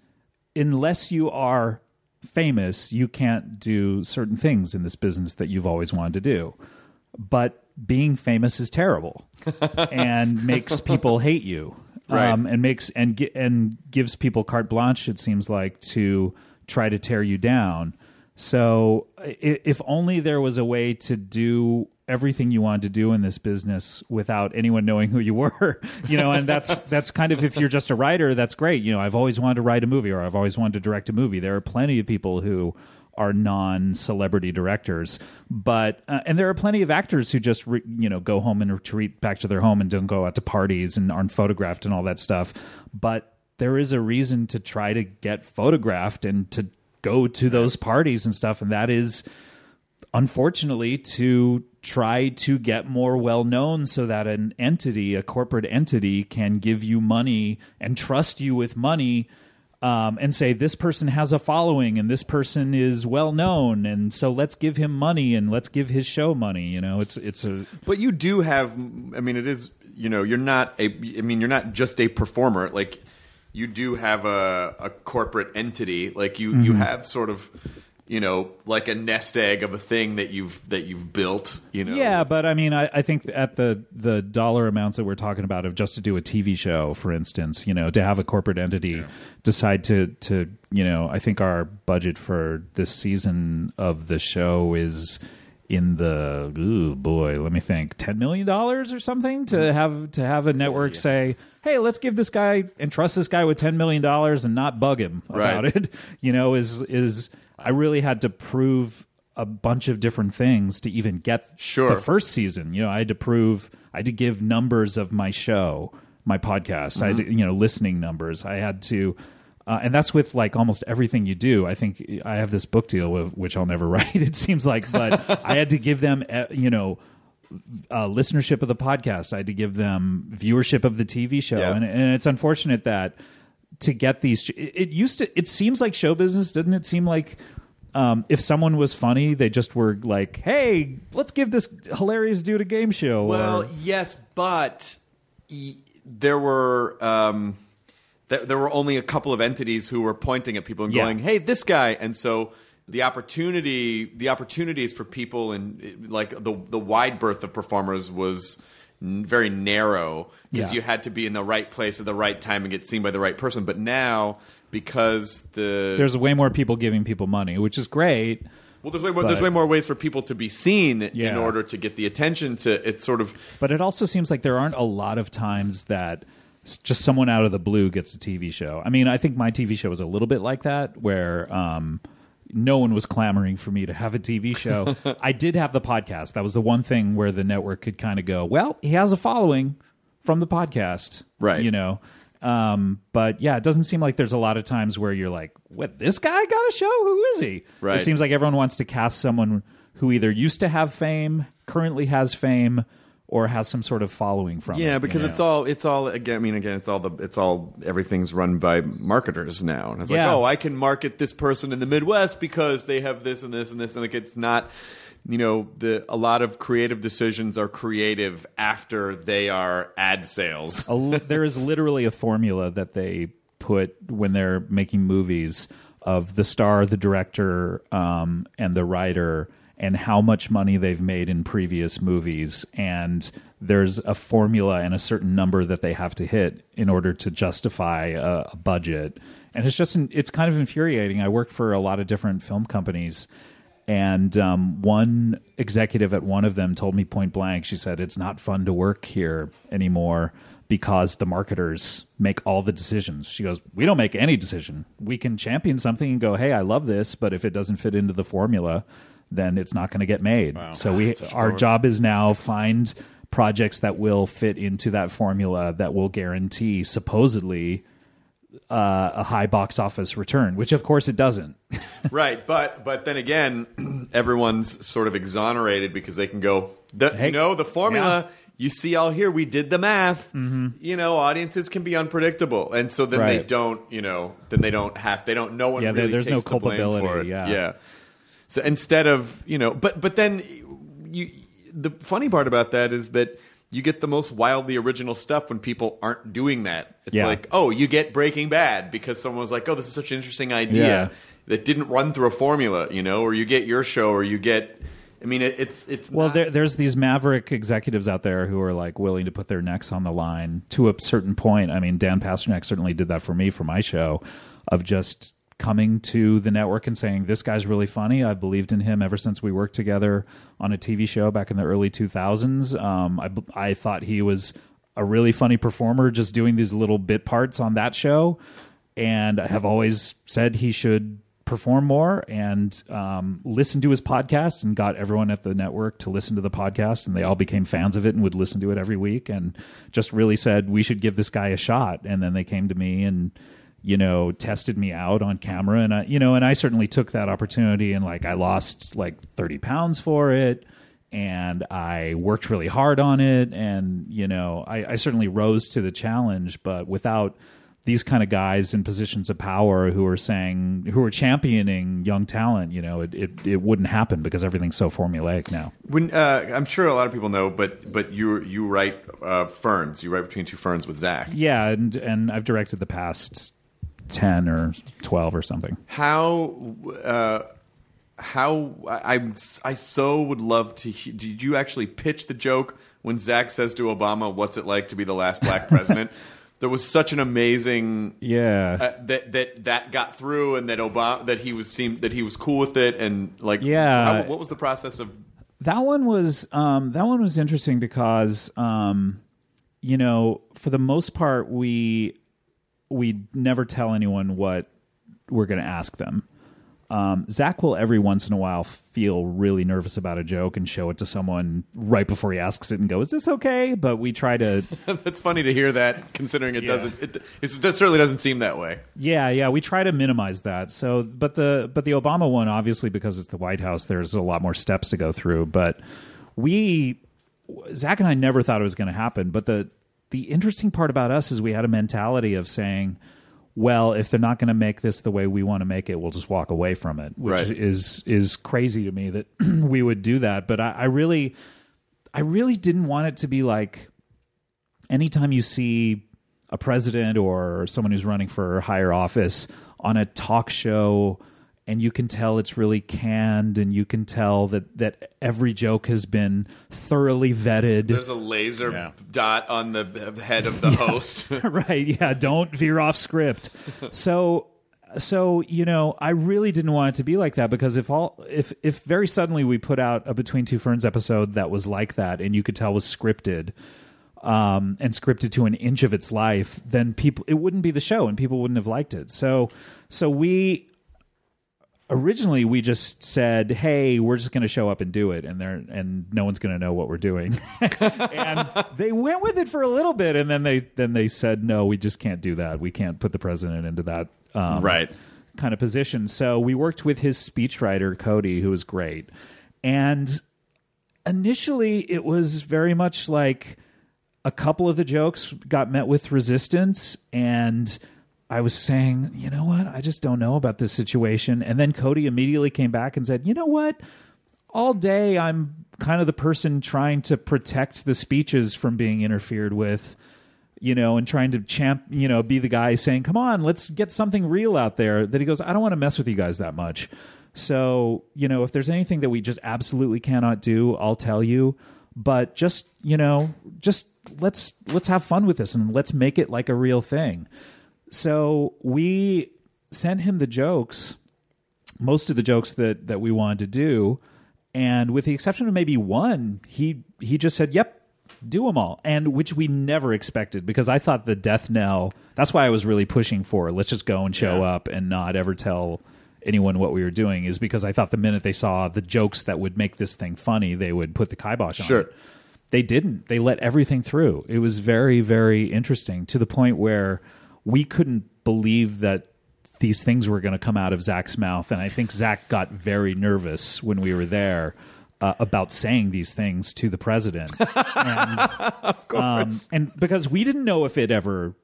unless you are famous, you can't do certain things in this business that you've always wanted to do. But being famous is terrible and makes people hate you. Right. Um, and makes and and gives people carte blanche. It seems like to try to tear you down. So, if only there was a way to do everything you wanted to do in this business without anyone knowing who you were, you know, and that's that's kind of if you're just a writer, that's great. You know, I've always wanted to write a movie or I've always wanted to direct a movie. There are plenty of people who are non-celebrity directors, but uh, and there are plenty of actors who just re, you know go home and retreat back to their home and don't go out to parties and aren't photographed and all that stuff. But there is a reason to try to get photographed and to go to those parties and stuff, and that is unfortunately to try to get more well known so that an entity, a corporate entity, can give you money and trust you with money. Um, and say this person has a following and this person is well known and so let's give him money and let's give his show money you know it's it's a But you do have. I mean, it is. You know, you're not a. I mean, you're not just a performer. Like, you do have a, a corporate entity. Like, you you have sort of, you know, like a nest egg of a thing that you've that you've built. You know. Yeah, but I mean, I, I think at the the dollar amounts that we're talking about of just to do a TV show, for instance, you know, to have a corporate entity decide to to you know, I think our budget for this season of the show is in the ooh boy, let me think, ten million dollars or something to mm-hmm. have to have a network say, hey, let's give this guy and trust this guy with ten million dollars and not bug him about Right. it. You know, is is I really had to prove a bunch of different things to even get Sure. the first season. You know, I had to prove, I had to give numbers of my show, my podcast. I had Mm-hmm. to, you know, listening numbers. I had to, uh, and that's with like almost everything you do. I think I have this book deal with, which I'll never write. It seems like, but I had to give them, uh, you know. Uh, listenership of the podcast. I had to give them viewership of the TV show, Yeah. and, and it's unfortunate that to get these, it, used to. It seems like show business, didn't it? Seem like um, if someone was funny, they just were like, "Hey, let's give this hilarious dude a game show." Well, or, yes, but y- there were um, there, there were only a couple of entities who were pointing at people and Yeah. going, "Hey, this guy," and so the opportunity the opportunities for people and like the the wide berth of performers was very narrow because Yeah. you had to be in the right place at the right time and get seen by the right person. But now because the there's way more people giving people money, which is great. well, there's way more there's way more ways for people to be seen in order to get the attention to it's sort of But it also seems like there aren't a lot of times that just someone out of the blue gets a TV show. I mean, I think my TV show was a little bit like that, where um, no one was clamoring for me to have a TV show. I did have the podcast. That was the one thing where the network could kind of go, well, he has a following from the podcast, Right. You know. Um, but yeah, it doesn't seem like there's a lot of times where you're like, "What? This guy got a show? Who is he?" Right. It seems like everyone wants to cast someone who either used to have fame, currently has fame, or has some sort of following from it. Yeah, because you it's all it's all again. I mean, again, it's all the it's all everything's run by marketers now, and it's Yeah. like, oh, I can market this person in the Midwest because they have this and this and this, and like it's not. You know, the a lot of creative decisions are creative after they are ad sales. a there is literally a formula that they put when they're making movies of the star, the director, um, and the writer, and how much money they've made in previous movies. And there's a formula and a certain number that they have to hit in order to justify a, a budget. And it's just it's kind of infuriating. I worked for a lot of different film companies. And um, one executive at one of them told me point blank, she said, It's not fun to work here anymore because the marketers make all the decisions. She goes, We don't make any decision. We can champion something and go, Hey, I love this, but if it doesn't fit into the formula, then it's not going to get made. So we our job is now find projects that will fit into that formula that will guarantee supposedly uh, a high box office return, which of course it doesn't. right, but but then again, everyone's sort of exonerated because they can go, the, Hey, you know, the formula. yeah. You see, all here we did the math. You know, audiences can be unpredictable, and so then they Mm-hmm. Don't. You know, then they don't have. They don't. No one Yeah, there- really there's no takes the for culpability, it. yeah. yeah. So instead of you know, but but then you. The funny part about that is that you get the most wildly original stuff when people aren't doing that. It's Yeah. like, oh, you get Breaking Bad because someone was like, oh, this is such an interesting idea Yeah. that didn't run through a formula, you know, or you get your show, or you get. I mean, it, it's it's Well, not- there, there's these maverick executives out there who are like willing to put their necks on the line to a certain point. I mean, Dan Pasternak certainly did that for me for my show, of just coming to the network and saying, "This guy's really funny. I've believed in him ever since we worked together on a TV show back in the early 2000s. Um, I I thought he was a really funny performer, just doing these little bit parts on that show, and I have always said he should." perform more and um, listen to his podcast and got everyone at the network to listen to the podcast and they all became fans of it and would listen to it every week and just really said we should give this guy a shot and then they came to me and you know tested me out on camera and I you know and I certainly took that opportunity and like I lost like 30 pounds for it and I worked really hard on it and you know I, I certainly rose to the challenge but without these kind of guys in positions of power who are saying who are championing young talent you know it, it, it wouldn't happen because everything's so formulaic now when uh, I'm sure a lot of people know, but but you you write uh, ferns. You write between two ferns with Zach. yeah and and i've directed the past 10 or 12 or something How uh, how I I'm- I so would love to. he- Did you actually pitch the joke when Zach says to Obama, "What's it like to be the last black president"? there was such an amazing yeah uh, that that that got through, and that Obama that he was seemed that he was cool with it, and like Yeah. how, what was the process of? that one was um, that one was interesting because um, you know for the most part we we never tell anyone what we're going to ask them. Um, Zach will every once in a while feel really nervous about a joke and show it to someone right before he asks it and go, "Is this okay?" But we try to That's funny to hear that, considering it Yeah. doesn't. It, it certainly doesn't seem that way. Yeah, yeah, we try to minimize that. So, but the but the Obama one, obviously, because it's the White House, there's a lot more steps to go through. But we, Zach and I, never thought it was going to happen. But the the interesting part about us is we had a mentality of saying, well, if they're not going to make this the way we want to make it, we'll just walk away from it, which Right. is is crazy to me that we would do that. But I, I really, I really didn't want it to be like anytime you see a president or someone who's running for higher office on a talk show and you can tell it's really canned and you can tell that that every joke has been thoroughly vetted There's a laser Yeah. dot on the head of the host. right yeah don't veer off script so so you know i really didn't want it to be like that because if all if if very suddenly we put out a between two ferns episode that was like that and you could tell was scripted um, and scripted to an inch of its life, then people it wouldn't be the show, and people wouldn't have liked it. So, so we originally we just said, "Hey, we're just going to show up and do it," and there and no one's going to know what we're doing. and they went with it for a little bit, and then they then they said, "No, we just can't do that. We can't put the president into that." Um, Right. kind of position. So we worked with his speechwriter Cody, who was great. And initially, it was very much like a couple of the jokes got met with resistance, and I was saying, you know what, I just don't know about this situation. And then Cody immediately came back and said, you know what, all day I'm kind of the person trying to protect the speeches from being interfered with you know, and trying to champ, you know, be the guy saying, "Come on, let's get something real out there." That he goes, "I don't want to mess with you guys that much." So, you know, if there's anything that we just absolutely cannot do, I'll tell you. But just, you know, just let's let's have fun with this and let's make it like a real thing. So, we sent him the jokes, most of the jokes that that we wanted to do, and with the exception of maybe one, he he just said, "Yep, do them all," and which we never expected because I thought the death knell. That's why I was really pushing for let's just go and show up and not ever tell anyone what we were doing is because I thought the minute they saw the jokes that would make this thing funny, they would put the kibosh on Sure. it. They didn't. They let everything through. It was very, very interesting to the point where we couldn't believe that these things were going to come out of Zach's mouth. And I think Zach got very nervous when we were there uh, about saying these things to the president. and, of course. and because we didn't know if it ever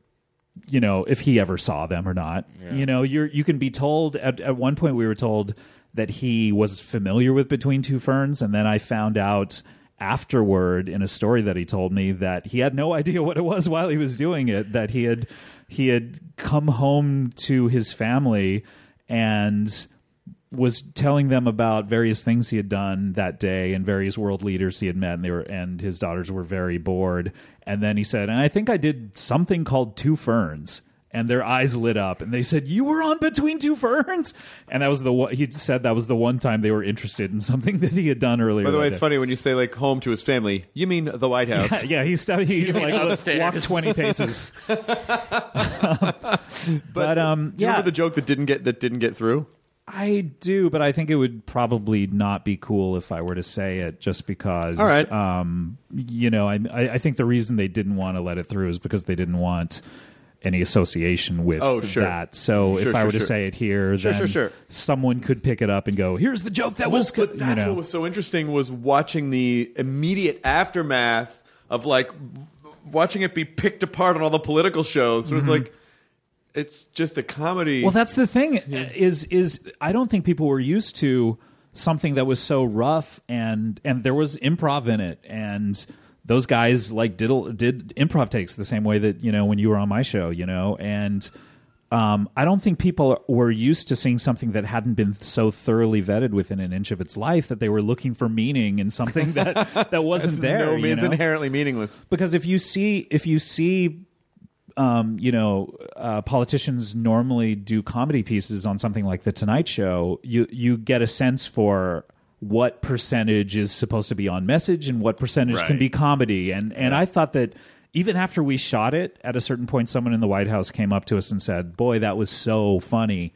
you know if he ever saw them or not you know you're you can be told at, at one point we were told that he was familiar with between two ferns and then i found out afterward in a story that he told me that he had no idea what it was while he was doing it that he had he had come home to his family and was telling them about various things he had done that day and various world leaders he had met and they were and his daughters were very bored. And then he said and i think i did something called two ferns and their eyes lit up and they said you were on between two ferns and that was the one he said that was the one time they were interested in something that he had done earlier By the way, it's day. funny when you say like home to his family. You mean the White House? yeah he stopped he like upstairs? walked 20 paces but, um Do you yeah remember the joke that didn't get that didn't get through? I do, but I think it would probably not be cool if I were to say it, just because. All right. Um, you know, I, I I think the reason they didn't want to let it through is because they didn't want any association with Oh, sure. that. So Sure, if I sure, were to say it here, Sure, then sure, sure. someone could pick it up and go, "Here's the joke that Well, was." but that's you know. what was so interesting was watching the immediate aftermath of like watching it be picked apart on all the political shows. It was like it's just a comedy. Mm-hmm. Well, that's the thing is is I don't think people were used to something that was so rough and and there was improv in it and those guys like did did improv takes the same way that you know when you were on my show, you know, and um, I don't think people were used to seeing something that hadn't been so thoroughly vetted within an inch of its life that they were looking for meaning in something that that wasn't there. no means know? inherently meaningless. because if you see if you see um, you know uh, politicians normally do comedy pieces on something like the tonight show you you get a sense for what percentage is supposed to be on message and what percentage can be comedy. And and i thought that even after we shot it at a certain point someone in the white house came up to us and said boy that was so funny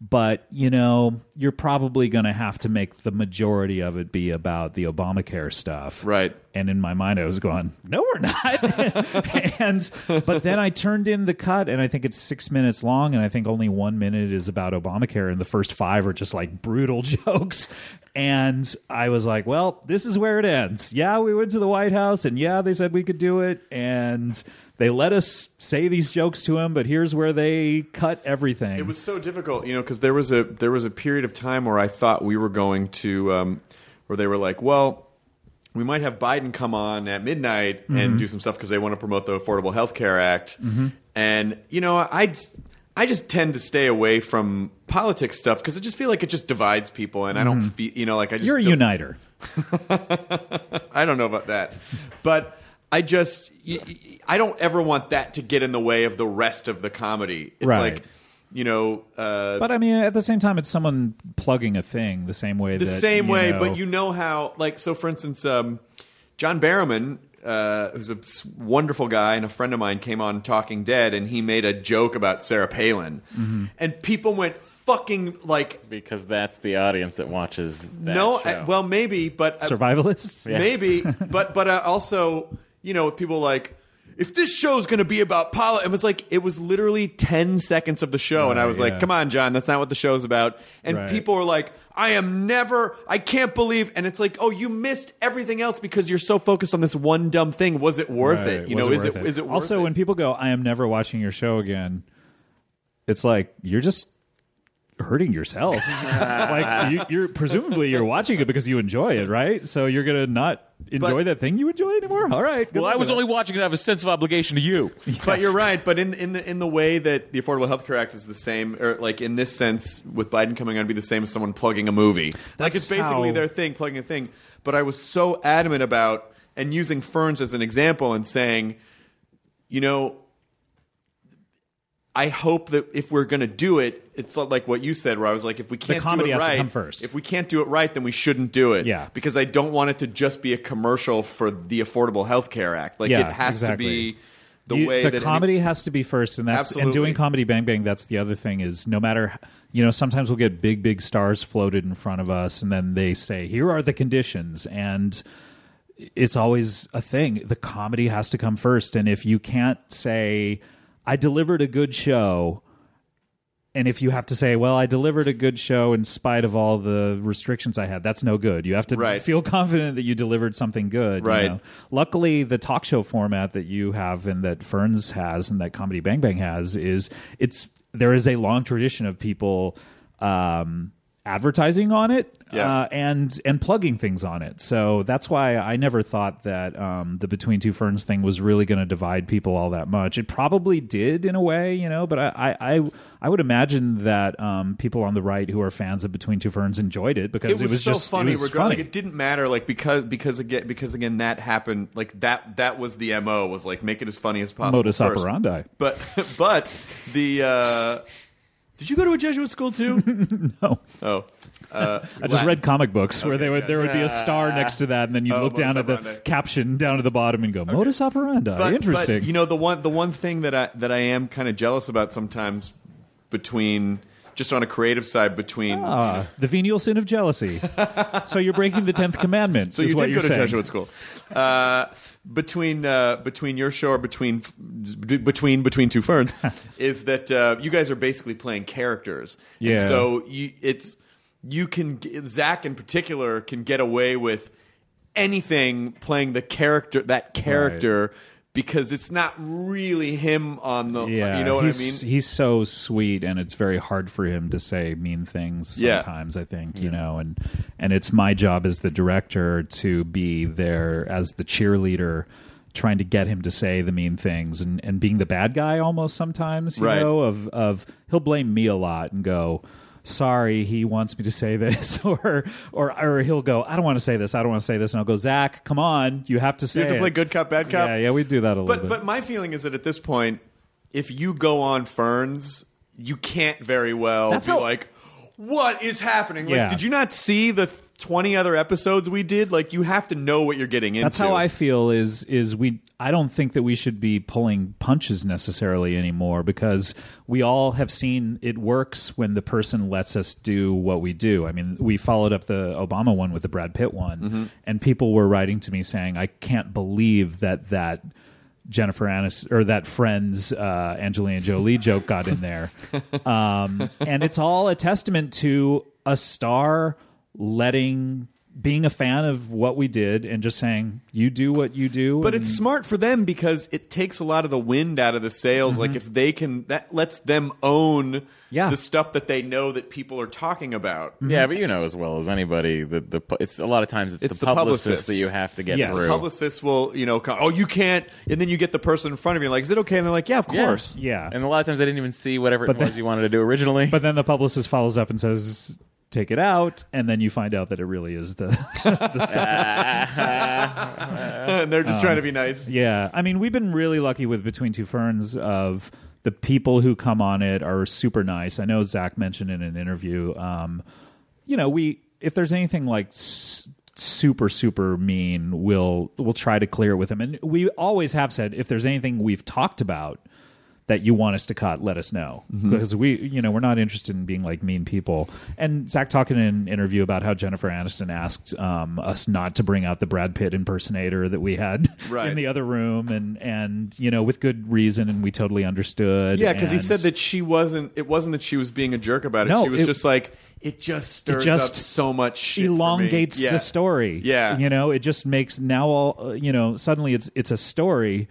but you know you're probably going to have to make the majority of it be about the obamacare stuff Right. and in my mind, I was going, "No, we're not." and but then I turned in the cut, and I think it's six minutes long, and I think only one minute is about Obamacare, and the first five are just like brutal jokes. And I was like, "Well, this is where it ends." Yeah, we went to the White House, and yeah, they said we could do it, and they let us say these jokes to him. But here's where they cut everything. It was so difficult, you know, because there was a there was a period of time where I thought we were going to, um, where they were like, well, we might have Biden come on at midnight Mm-hmm. and do some stuff because they want to promote the Affordable Health Care Act, and you know, I I just tend to stay away from politics stuff because I just feel like it just divides people, and I don't feel, you know, like I just Mm-hmm. You're a don't- uniter. I don't know about that, but I just y- y- I don't ever want that to get in the way of the rest of the comedy. It's Right. like you know, uh, But I mean, at the same time, it's someone plugging a thing the same way. the that, same you way. know- But you know how, like, so for instance, um, John Barrowman uh, who's a s- wonderful guy and a friend of mine, came on Talking Dead, and he made a joke about Sarah Palin, Mm-hmm. and people went fucking like, because that's the audience that watches. That no, show. uh, well, maybe, but uh, Survivalists. maybe, but but uh, also, you know, with people like. If this show's going to be about politics, it was like it was literally ten seconds of the show, and I was yeah. like, "Come on, John, that's not what the show's about." And Right. people were like, "I am never, I can't believe," and it's like, "Oh, you missed everything else because you're so focused on this one dumb thing. Was it worth Right. it? You Was know, is it is it worth it? also when people go, "I am never watching your show again," it's like you're just hurting yourself. like you, you're presumably you're watching it because you enjoy it, right? So you're gonna not enjoy But- that thing you enjoy anymore. All right. Well, I was only that. watching it out of a sense of obligation to you. But you're right. But in in the in the way that the Affordable Health Care Act is the same, or like in this sense, with Biden coming on, to be the same as someone plugging a movie. like it's basically how- their thing, plugging a thing. But I was so adamant about and using Ferns as an example and saying, you know, I hope that if we're going to do it, it's like what you said, where I was like, if we can't do it has to right, come first. if we can't do it right, then we shouldn't do it. Yeah. because I don't want it to just be a commercial for the Affordable Health Care Act. Like Yeah, it has exactly. to be the You- way the that any- comedy has to be first, and that's and doing comedy bang bang. That's the other thing is no matter you know sometimes we'll get big big stars floated in front of us, and then they say here are the conditions, and it's always a thing. The comedy has to come first, and if you can't say I delivered a good show. And if you have to say, "Well, I delivered a good show in spite of all the restrictions I had," that's no good. You have to Right. feel confident that you delivered something good. you Right. know? Luckily, the talk show format that you have and that Ferns has and that Comedy Bang Bang has is it's there is a long tradition of people um, advertising on it Yeah. uh, and and plugging things on it. So that's why I never thought that um, the Between Two Ferns thing was really going to divide people all that much. It probably did in a way, you know, but I I, I, I would imagine that um, people on the right who are fans of Between Two Ferns enjoyed it because it was, so just funny. It was funny. Like it didn't matter. Like because because again because again that happened. Like that that was the mo was like make it as funny as possible. modus first. operandi. But but the uh, did you go to a Jesuit school too? No. oh, uh, I just read comic books where they would there would be a star next to that, and then you Oh, look down modus at the caption down at the bottom and go modus operandi. But, Interesting. But, you know the one the one thing that I that I am kind of jealous about sometimes between just on a creative side between. Ah, the venial sin of jealousy. so you're breaking the tenth commandment. So is you what did you're go to saying. Jesuit school. Uh, between uh, between your show or between between between two ferns is that uh, you guys are basically playing characters. And Yeah. so you, it's you can Zach in particular can get away with anything playing the character that character because it's not really him on the. Yeah, you know what I mean. He's so sweet, and it's very hard for him to say mean things Yeah. sometimes. I think you know, and and it's my job as the director to be there as the cheerleader, trying to get him to say the mean things, and and being the bad guy almost sometimes. You Right. know, of of he'll blame me a lot and go. Sorry, he wants me to say this, or or or he'll go. I don't want to say this. I don't want to say this, and I'll go. Zach, come on, you have to say. You have to it." play good cop, bad cop. Yeah, yeah, we do that a little But bit. but my feeling is that at this point, if you go on Ferns, you can't very well That's be how- like, "What is happening?" Like, Yeah. did you not see the twenty other episodes we did? Like, you have to know what you're getting into. That's how I feel. Is is we? I don't think that we should be pulling punches necessarily anymore because we all have seen it works when the person lets us do what we do. I mean, we followed up the Obama one with the Brad Pitt one, Mm-hmm. and people were writing to me saying, "I can't believe that that." Jennifer Aniston or that Friends uh, Angelina Jolie joke got in there, um, and it's all a testament to a star letting being a fan of what we did and just saying you do what you do. But and- it's smart for them because it takes a lot of the wind out of the sails. Mm-hmm. Like if they can, that lets them own Yeah. the stuff that they know that people are talking about. Yeah, but you know as well as anybody that the it's a lot of times it's, It's the, the publicist publicists. that you have to get Yes. through. Publicists will, you know, come, oh, you can't, and then you get the person in front of you, like, is it okay? And they're like, yeah, of course. yeah. and a lot of times they didn't even see whatever But it was you wanted to do originally. but then the publicist follows up and says, "Take it out," and then you find out that it really is the. and they're just trying to be nice. yeah, I mean, we've been really lucky with Between Two Ferns of the people who come on it are super nice. I know Zach mentioned in an interview. Um, you know, we if there's anything like. S- super super mean, we'll we'll try to clear it with him. And we always have said if there's anything we've talked about that you want us to cut, let us know because we, you know, we're not interested in being like mean people. And Zach talking in an interview about how Jennifer Aniston asked um, us not to bring out the Brad Pitt impersonator that we had Right. in the other room, and and you know with good reason, and we totally understood. Yeah, because he said that she wasn't. It wasn't that she was being a jerk about it. No, she was it- just like it just stirs just up so much shit. for me. elongates Yeah. the story. Yeah. you know, it just makes now all uh, you know. Suddenly, it's it's a story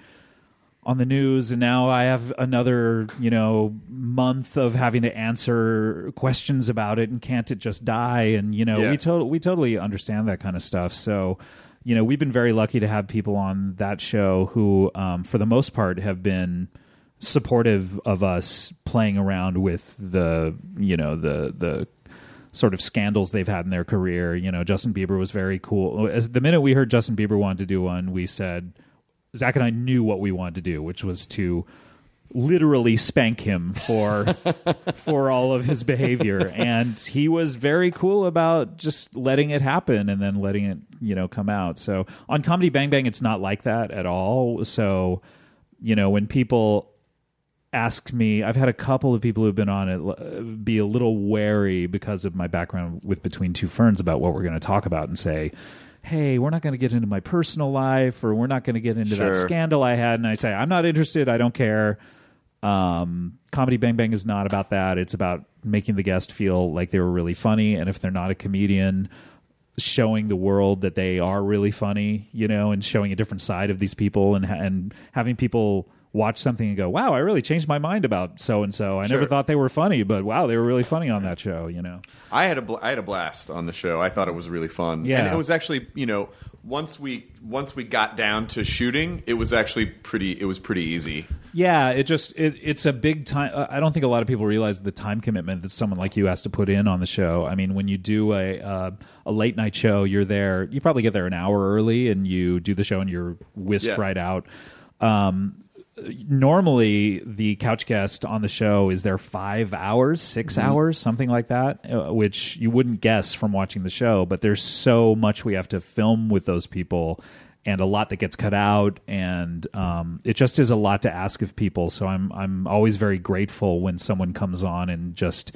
on the news, and now I have another you know month of having to answer questions about it, and can't it just die? And you know, Yeah. we to- we totally understand that kind of stuff. So. You know, we've been very lucky to have people on that show who, um, for the most part, have been supportive of us playing around with the, you know, the the sort of scandals they've had in their career. You know, Justin Bieber was very cool. As the minute we heard Justin Bieber wanted to do one, we said Zach and I knew what we wanted to do, which was to literally spank him for for all of his behavior. And he was very cool about just letting it happen and then letting it you know come out. So on comedy bang bang it's not like that at all. So you know when people asked me i've had a couple of people who've been on it uh, be a little wary because of my background with between two ferns about what we're going to talk about and say hey we're not going to get into my personal life or we're not going to get into that scandal i had and i say i'm not interested i don't care. Um, comedy bang bang is not about that it's about making the guest feel like they were really funny and if they're not a comedian showing the world that they are really funny, you know, and showing a different side of these people and and having people watch something and go, "Wow, I really changed my mind about so and so. I never thought they were funny, but wow, they were really funny on that show." You know, I had a bl- I had a blast on the show. I thought it was really fun. Yeah. and it was actually you know once we once we got down to shooting, it was actually pretty. It was pretty easy. yeah, it just it, it's a big time. I don't think a lot of people realize the time commitment that someone like you has to put in on the show. I mean, when you do a uh, a late night show, you're there. You probably get there an hour early, and you do the show, and you're whisked Yeah. right out. Um, normally the couch guest on the show is there five hours 6 Mm-hmm. hours something like that uh, which you wouldn't guess from watching the show but there's so much we have to film with those people and a lot that gets cut out and um, it just is a lot to ask of people. So i'm i'm always very grateful when someone comes on and just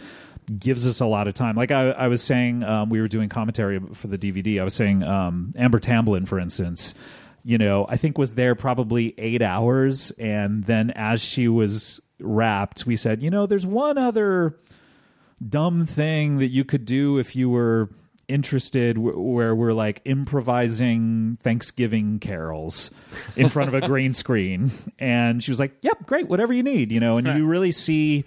gives us a lot of time. Like i, I was saying um, we were doing commentary for the dvd i was saying um, amber tamblyn for instance you know, I think was there probably eight hours. And then as she was wrapped, we said, you know, there's one other dumb thing that you could do if you were interested where we're like improvising Thanksgiving carols in front of a green screen. And she was like, yep, great, whatever you need, you know, and you really see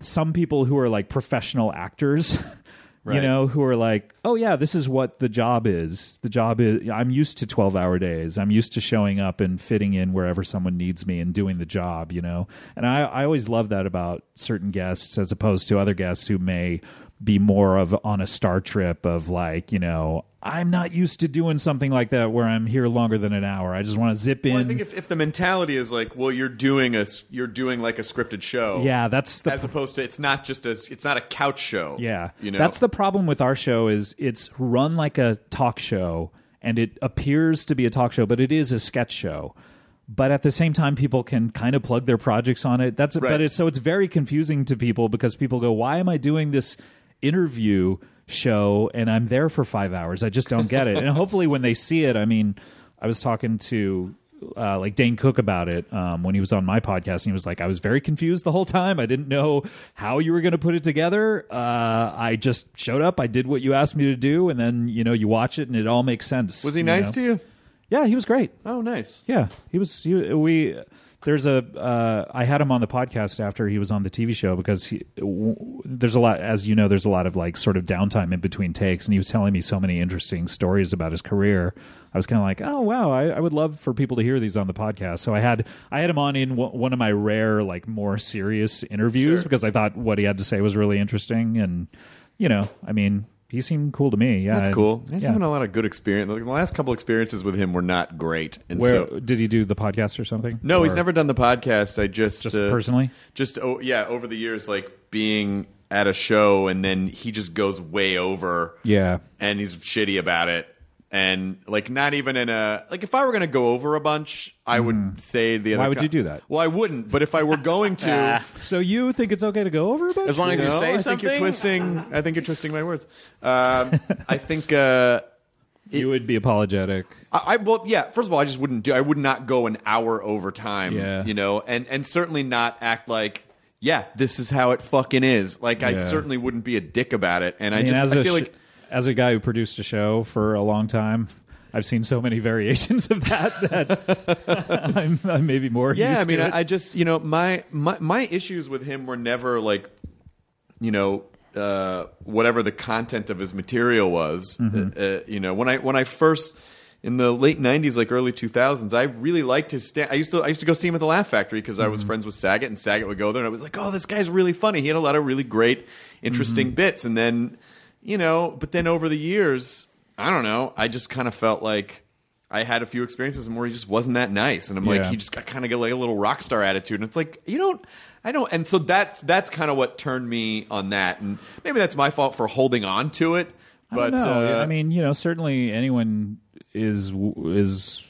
some people who are like professional actors you know who are like oh yeah this is what the job is. The job is i'm used to 12 hour days. I'm used to showing up and fitting in wherever someone needs me and doing the job you know? And i, I always love that about certain guests as opposed to other guests who may be more of on a star trip of like you know i'm not used to doing something like that where i'm here longer than an hour i just want to zip in Well, I think if, if the mentality is like, well, you're doing a you're doing like a scripted show, yeah that's the as opposed to it's not just a it's not a couch show. Yeah, you know that's the problem with our show is it's run like a talk show, and it appears to be a talk show, but it is a sketch show. But at the same time, people can kind of plug their projects on it. That's Right. but it's so it's very confusing to people because people go, "Why am I doing this interview show and I'm there for five hours? I just don't get it." and hopefully, when they see it, I mean, I was talking to uh, like Dane Cook about it um, when he was on my podcast, and he was like, "I was very confused the whole time. I didn't know how you were going to put it together. Uh, I just showed up. I did what you asked me to do, and then you know you watch it, and it all makes sense." was he nice know? to you? Yeah, he was great. Oh, nice. Yeah, he was. He, we there's a. Uh, I had him on the podcast after he was on the TV show because he, w- there's a lot, as you know, there's a lot of like sort of downtime in between takes, and he was telling me so many interesting stories about his career. I was kind of like, oh wow, I, I would love for people to hear these on the podcast. So I had I had him on in w- one of my rare like more serious interviews Sure. because I thought what he had to say was really interesting, and you know, I mean. He seemed cool to me. Yeah, That's cool. He's yeah. having a lot of good experience. Like, the last couple experiences with him were not great. And Where so, did he do the podcast or something? no, he's never done the podcast. I just Just uh, personally? just oh yeah, over the years, like being at a show and then he just goes way over. Yeah, and he's shitty about it. And like not even in a like if I were going to go over a bunch, I would say the other. Why would co- you do that? Well, I wouldn't. But if I were going to, So you think it's okay to go over a bunch? As long as you No, say I something. think you're twisting. I think you're twisting my words. Um, I think. Uh, you would be apologetic. I, I well, yeah. First of all, I just wouldn't do. I would not go an hour over time. Yeah. You know, and and certainly not act like. Yeah, this is how it fucking is. Like I Yeah. certainly wouldn't be a dick about it, and I, I mean, just as I a feel sh- like as a guy who produced a show for a long time, I've seen so many variations of that that I'm, I'm maybe more. yeah. I mean. I, I just you know my my my issues with him were never like, you know, uh, whatever the content of his material was. Mm-hmm. Uh, uh, you know, when I when I first in the late '90s, like early 2000s, I really liked his stand. I used to I used to go see him at the Laugh Factory because I was Mm-hmm. friends with Saget, and Saget would go there, and I was like, oh, this guy's really funny. He had a lot of really great, interesting Mm-hmm. bits, and then you know, but then over the years, I don't know, I just kind of felt like. I had a few experiences where he just wasn't that nice, and I'm like, Yeah. he just got kind of got like a little rock star attitude, and it's like you don't, I don't, and so that's that's kind of what turned me on that, and maybe that's my fault for holding on to it, but I don't know. uh, I mean, you know, certainly anyone is is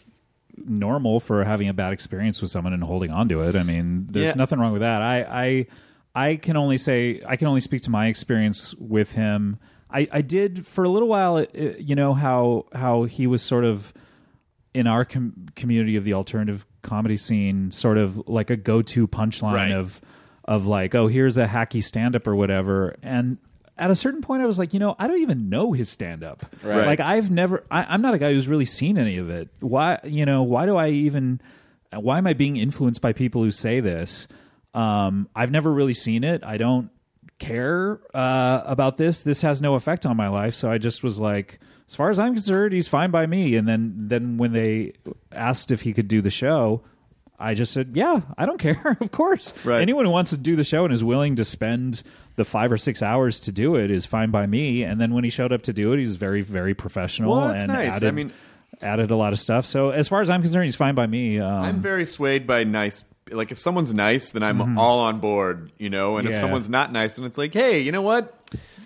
normal for having a bad experience with someone and holding on to it. I mean, there's Yeah. nothing wrong with that. I I I can only say I can only speak to my experience with him. I, I did for a little while. It, it- you know how how he was sort of in our com- community of the alternative comedy scene, sort of like a go-to punchline Right. of of like, oh, here's a hacky stand-up or whatever. And at a certain point, I was like, you know, I don't even know his stand-up. Right. Like, I've never. I, I'm not a guy who's really seen any of it. Why, you know, why do I even? Why am I being influenced by people who say this? Um, I've never really seen it. I don't care uh, about this. This has no effect on my life. So I just was like, as far as I'm concerned, he's fine by me. And then then when they asked if he could do the show, I just said, yeah, I don't care. of course, Right. anyone who wants to do the show and is willing to spend the five or six hours to do it is fine by me. And then when he showed up to do it, he was very very professional Well, and nice. I added. mean- added a lot of stuff. So as far as I'm concerned, he's fine by me. Um, I'm very swayed by nice. Like if someone's nice, then I'm all on board, you know. And if Mm-hmm. Yeah. someone's not nice, and it's like, hey, you know what?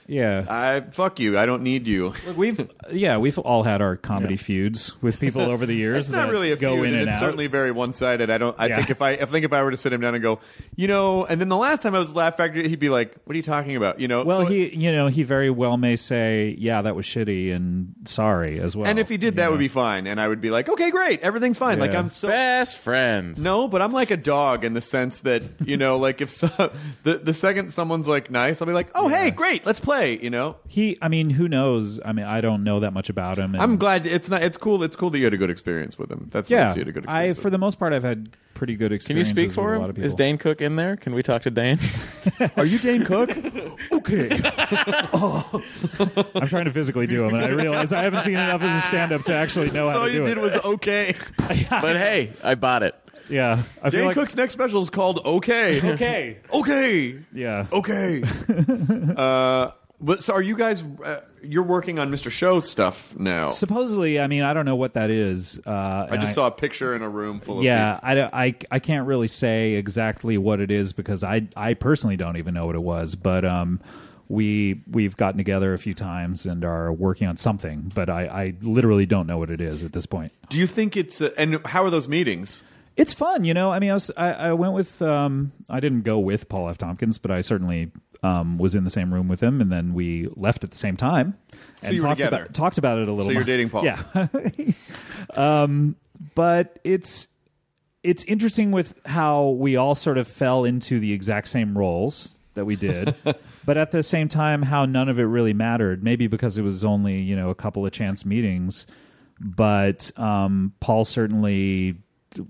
Yeah. I fuck you. I don't need you. Look, we've yeah, we've all had our comedy feuds with people over the years. It's not that really a go feud, in and and it's out. certainly very one sided. I don't. I Yeah. think if I, I think if I were to sit him down and go, you know, and then the last time I was at Laugh Factory, he'd be like, "What are you talking about?" You know. well, so- he you know he very well may say, "Yeah, that was shitty," and sorry as well. and if he did, that know? would be fine, and I would be like, "Okay, great, everything's fine." Like Yeah. I'm so Best friends. no, but I'm like a dog in the sense that you know, like if so, the the second someone's like nice, I'll be like, "Oh, hey, great, let's play." You know. he. I mean, who knows? I mean, I don't know that much about him. and- I'm glad it's not. It's cool. It's cool that you had a good experience with him. That's Yeah, nice you had a good I for the most part, I've had pretty good experience. Can you speak for a lot him? of people. Is Dane Cook in there? Can we talk to Dane? Are you Dane Cook? okay. oh. I'm trying to physically do him, and I realize I haven't seen enough of his stand up to actually know how All to you do did it. was okay. but hey, I bought it. yeah, I Dane like Cook's next special is called Okay. okay. Okay. Yeah. Okay. uh, but so are you guys? Uh, you're working on Mr. Show stuff now. Supposedly, I mean, I don't know what that is. Uh, I just saw a picture in a room full of Yeah. I, I, I can't really say exactly what it is because I I personally don't even know what it was. But um, we we've gotten together a few times and are working on something. But I, I literally don't know what it is at this point. Do you think it's uh, and how are those meetings? It's fun, you know. I mean, I was I, I went with um, I didn't go with Paul F. Tompkins, but I certainly um, was in the same room with him, and then we left at the same time. and you were talked together. About, talked about it a little. So you're more. dating Paul. Yeah. um, but it's it's interesting with how we all sort of fell into the exact same roles that we did, but at the same time, how none of it really mattered. Maybe because it was only you know a couple of chance meetings, but um, Paul certainly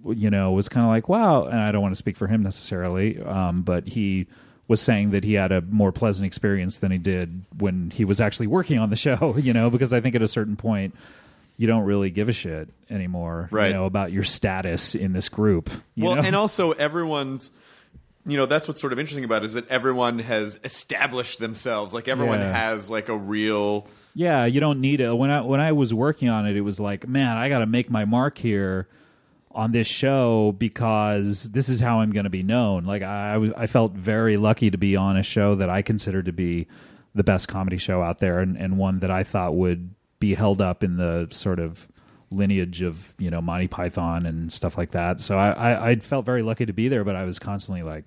you know was kind of like wow, and I don't want to speak for him necessarily, um, but he was saying that he had a more pleasant experience than he did when he was actually working on the show. You know, because I think at a certain point you don't really give a shit anymore, Right. you know, about your status in this group. you well, know? and also everyone's. You know that's what's sort of interesting about it is that everyone has established themselves. Like everyone Yeah. has like a real. yeah, you don't need it. When I when I was working on it, it was like, man, I got to make my mark here on this show because this is how I'm going to be known. Like I, I felt very lucky to be on a show that I considered to be the best comedy show out there, and, and one that I thought would be held up in the sort of lineage of you know Monty Python and stuff like that. So I, I, I felt very lucky to be there, but I was constantly like,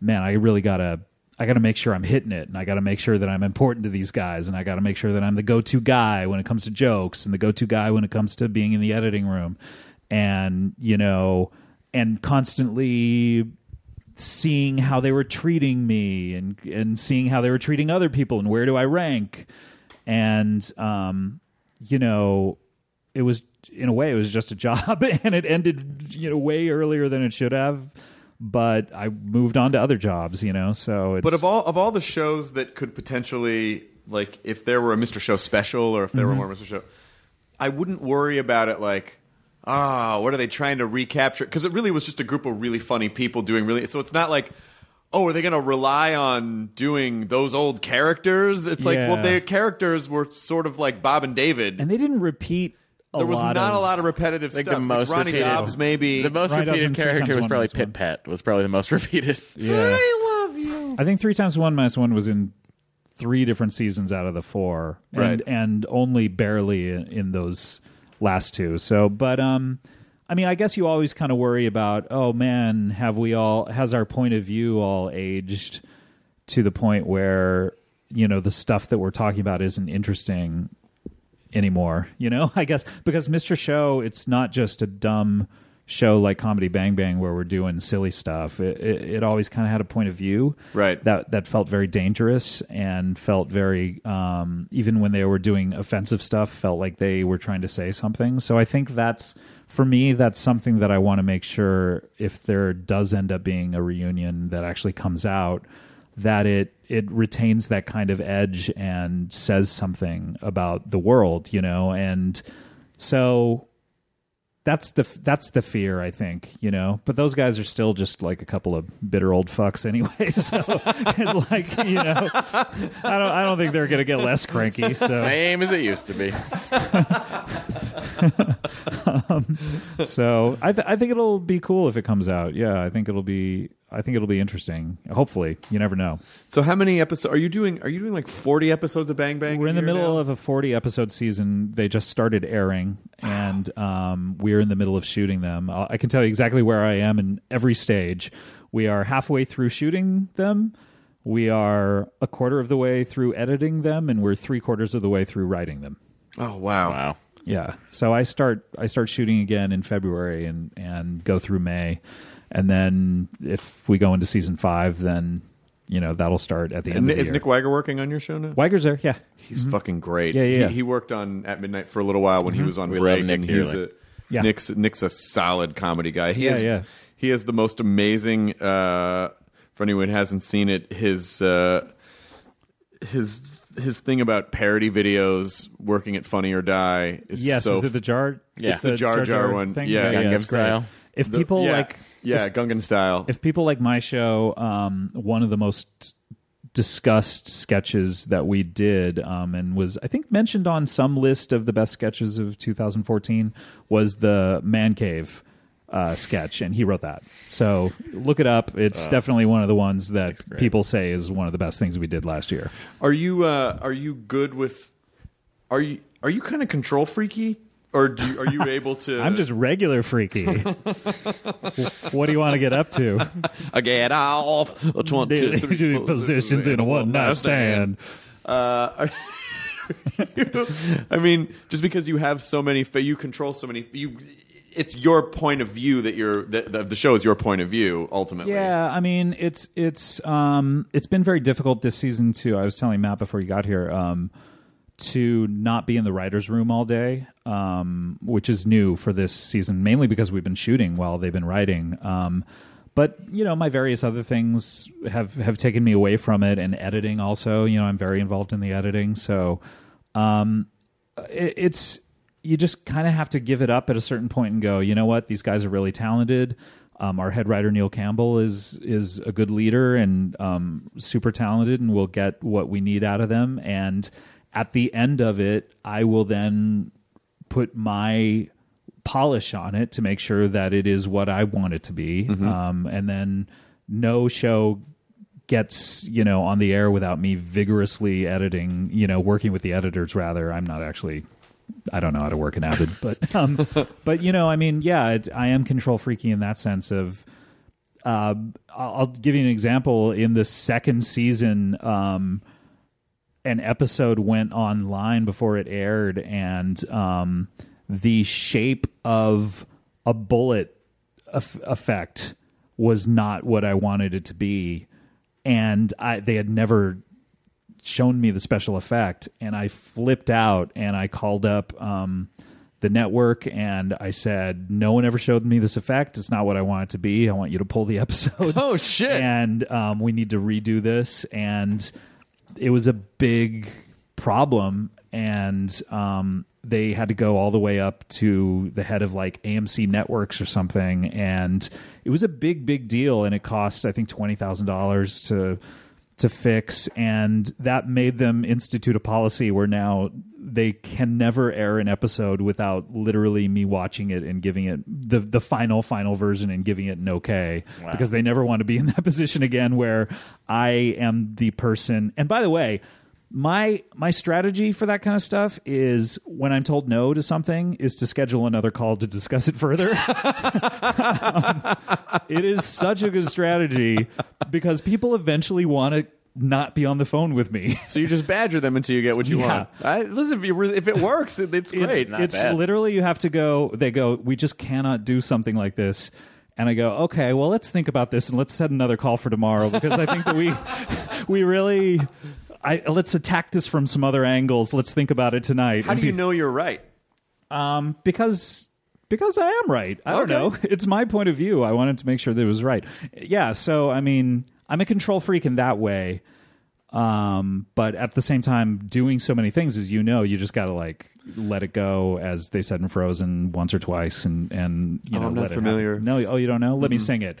man, I really gotta I gotta make sure I'm hitting it, and I gotta make sure that I'm important to these guys, and I gotta make sure that I'm the go-to guy when it comes to jokes, and the go-to guy when it comes to being in the editing room, and you know, and constantly seeing how they were treating me and and seeing how they were treating other people and where do I rank and um you know it was in a way it was just a job and it ended you know way earlier than it should have but I moved on to other jobs you know so it's But of all of all the shows that could potentially like if there were a Mr. Show special or if there Mm-hmm. were more Mr. Show, I wouldn't worry about it like ah, what are they trying to recapture? Because it really was just a group of really funny people doing really. So it's not like. Oh, are they going to rely on doing those old characters? It's like, well, Yeah. their characters were sort of like Bob and David. and they didn't repeat a there was lot not of, a lot of repetitive Like stuff. the most Ronnie repeated, Dobbs, maybe. the most Right, repeated and Three character Times was One probably Minus One. Pit Pat. Was probably the most repeated. yeah I love you. I think three times one minus one was in three different seasons out of the four, and, Right. and only barely in, in those last two. So, but um, I mean, I guess you always kind of worry about, oh man, have we all has our point of view all aged to the point where you know the stuff that we're talking about isn't interesting anymore. You know, I guess because Mr. Show, it's not just a dumb show like Comedy Bang Bang where we're doing silly stuff. It, it, it always kind of had a point of view, Right. That that felt very dangerous and felt very um, even when they were doing offensive stuff, felt like they were trying to say something. So I think that's for me, that's something that I want to make sure if there does end up being a reunion that actually comes out that it it retains that kind of edge and says something about the world, you know, and so that's the that's the fear I think, you know. But those guys are still just like a couple of bitter old fucks anyway. So it's like you know, I don't I don't think they're gonna get less cranky. So Same as it used to be. Um, so I th- I think it'll be cool if it comes out. Yeah, I think it'll be I think it'll be interesting. Hopefully, you never know. So how many episodes are you doing? Are you doing like forty episodes of Bang Bang? We're in the middle now? of a 40 episode season. They just started airing, and um, we're in the middle of shooting them. i I can tell you exactly where I am in every stage. We are halfway through shooting them. We are a quarter of the way through editing them, and we're three quarters of the way through writing them. Oh wow! Wow. Yeah. So I start I start shooting again in February and and go through May, and then if we go into season five, then you know that'll start at the end And of the is year. Nick Weiger working on your show now? Weiger's there? Yeah. He's fucking great. Yeah, yeah, yeah. He, he worked on At Midnight for a little while when he was on We break. love Nick he's a, Yeah. Nick's Nick's a solid comedy guy. He Yeah, is, yeah. He has the most amazing. Uh, for anyone who hasn't seen it, his uh, his his thing about parody videos working at Funny or Die is Yes. so is it the jar? Yeah. It's the Jar Jar one. Thing? Yeah. yeah, Gangnam it's great. Style. If the- people yeah, like yeah Gungan style. if people like my show, um, one of the most discussed sketches that we did, um, and was I think mentioned on some list of the best sketches of 2014 was the Man Cave uh, sketch, and he wrote that. So look it up. It's definitely one of the ones that people say is one of the best things we did last year. Are you uh, are you good with? Are you are you kind of control freaky, or do you, are you able to? I'm just regular freaky. what do you want to get up to? I get off. One, two, three, positions in a one night stand. Uh, you- I mean, just because you have so many, you control so many. You, it's your point of view that you're. That the, the show is your point of view ultimately. Yeah, I mean it's it's um it's been very difficult this season too. I was telling Matt before you got here um to not be in the writers room all day um which is new for this season mainly because we've been shooting while they've been writing um but you know my various other things have have taken me away from it and editing also you know I'm very involved in the editing so um it, it's you just kind of have to give it up at a certain point and go, you know what, these guys are really talented. Um, our head writer Neil Campbell is is a good leader and um, super talented, and we'll get what we need out of them. And at the end of it, I will then put my polish on it to make sure that it is what I want it to be. Um, and then no show gets you know on the air without me vigorously editing you know working with the editors rather i'm not actually I don't know how to work an Avid, but um, but you know, I mean, yeah, it, I am control freaky in that sense of. Uh, I'll I'll give you an example. In the second season, um, an episode went online before it aired, and um, the shape of a bullet eff- effect was not what I wanted it to be, and I they had never shown me the special effect, and I flipped out, and I called up. Um, the network and I said, No one ever showed me this effect. It's not what I want it to be. I want you to pull the episode. Oh shit! and um, we need to redo this and it was a big problem and um, they had to go all the way up to the head of like AMC networks or something and it was a big big deal and it cost I think $20,000 to to fix and that made them institute a policy where now they can never air an episode without literally me watching it and giving it the the final final version and giving it an okay. Because they never want to be in that position again where I am the person. And by the way my my strategy for that kind of stuff is when I'm told no to something is to schedule another call to discuss it further. Um, it is such a good strategy because people eventually want to not be on the phone with me. So you just badger them until you get what you Yeah. want. I, listen, if, it works, it, it's great. It's, it's literally you have to go. They go. We just cannot do something like this. And I go, okay, well, let's think about this and let's set another call for tomorrow because I think that we we really. I, let's attack this from some other angles. Let's think about it tonight. How do you pe- know you're right? Um, because because I am right. I don't know. It's my point of view. I wanted to make sure that it was right. Yeah. So I mean, I'm a control freak in that way. Um, but at the same time, doing so many things, as you know, you just got to like let it go, as they said in Frozen, once or twice, and and you Oh, know, I'm not let familiar. No, oh, you don't know? Let me sing it.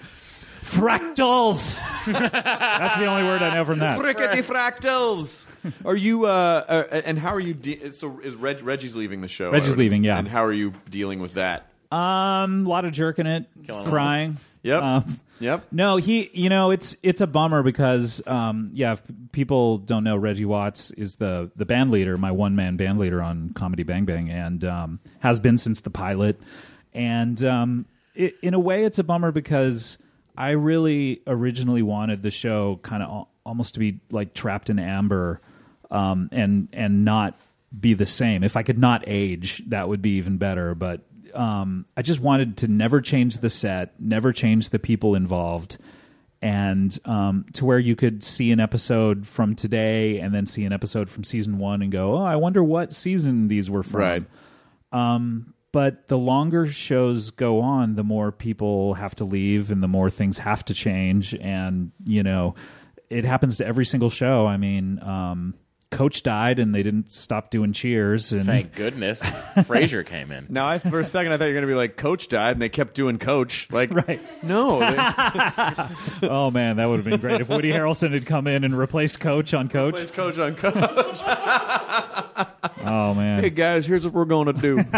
Fractals. That's the only word I know from that. Frickety fractals. Are you? Uh, uh, and how are you? De- so is Reg- Reggie's leaving the show? Reggie's already. leaving, yeah. And how are you dealing with that? Um, a lot of jerking it, Killing it. crying. Yep. Um, Yep. No, he. You know, it's it's a bummer because, um, yeah, if people don't know Reggie Watts is the the band leader, my one man band leader on Comedy Bang Bang, and um, has been since the pilot. And um, it, in a way, it's a bummer because I really originally wanted the show kind of almost to be like trapped in amber, um, and and not be the same. If I could not age, that would be even better. But um, I just wanted to never change the set, never change the people involved, and um, to where you could see an episode from today and then see an episode from season one and go, oh, I wonder what season these were from. Right. But the longer shows go on, the more people have to leave and the more things have to change. And, you know, it happens to every single show. I mean, um, Coach died and they didn't stop doing cheers. And Thank goodness Frasier came in. Now, I, for a second, I thought you were going to be like, Coach died, and they kept doing Coach. Like, Right. No. they- oh man, that would have been great if Woody Harrelson had come in and replaced Coach on Coach. plays Coach on Coach. Oh man. hey guys, here's what we're going to do.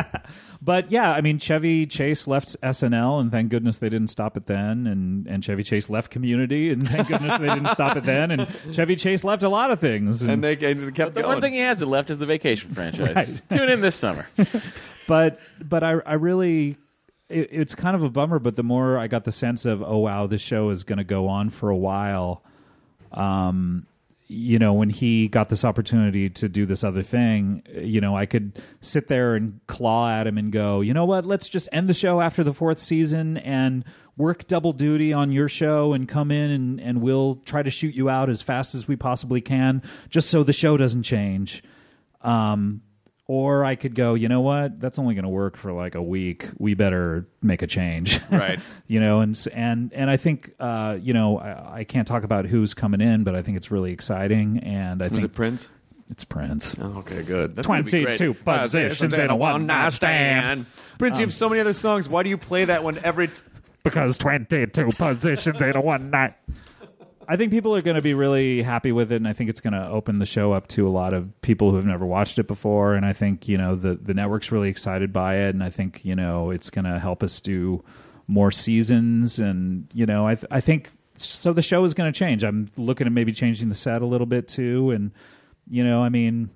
But yeah, I mean, Chevy Chase left SNL, and thank goodness they didn't stop it then. And and Chevy Chase left Community, and thank goodness they didn't stop it then. And Chevy Chase left a lot of things. And, and they and it kept The going. one thing he has left is the vacation franchise. Tune in this summer. but but I I really. It, it's kind of a bummer, but the more I got the sense of, oh wow, this show is going to go on for a while. Um, you know, when he got this opportunity to do this other thing, you know, I could sit there and claw at him and go, you know what, let's just end the show after the fourth season and work double duty on your show and come in and, and we'll try to shoot you out as fast as we possibly can, just so the show doesn't change. Um, or I could go, you know what, that's only going to work for like a week. We better make a change. Right. you know and and and i think uh you know I, I can't talk about who's coming in but i think it's really exciting and i Was think it Prince? it's prince Oh, okay, good. That's gonna be 22 great. positions in a one-night stand. Prince, you have so many other songs. Why do you play that one every? T- because 22 positions in a one night I think people are going to be really happy with it, and I think it's going to open the show up to a lot of people who have never watched it before. And I think you know the the network's really excited by it, and I think you know it's going to help us do more seasons. And you know, I I think so. The show is going to change. I'm looking at maybe changing the set a little bit too, and you know, I mean,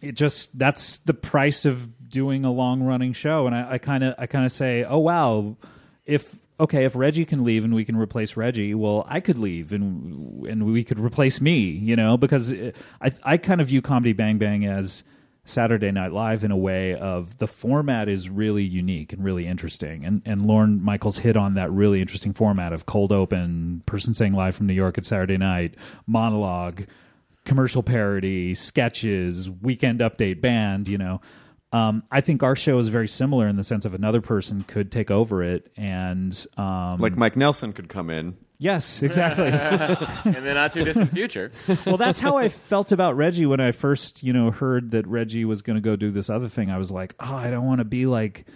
it just that's the price of doing a long running show and i kind of i kind of say oh wow if okay if reggie can leave and we can replace reggie well i could leave and and we could replace me you know because i i kind of view comedy bang bang as Saturday Night Live in a way of the format is really unique and really interesting. And and Lorne Michaels hit on that really interesting format of cold open, person saying live from New York at Saturday night, monologue, commercial parody, sketches, weekend update band, you know. Um, I think our show is very similar in the sense of another person could take over it and um, Like Mike Nelson could come in. yes, exactly. in the not too distant future. well, that's how I felt about Reggie when I first, you know, heard that Reggie was going to go do this other thing. I was like, oh, I don't want to be like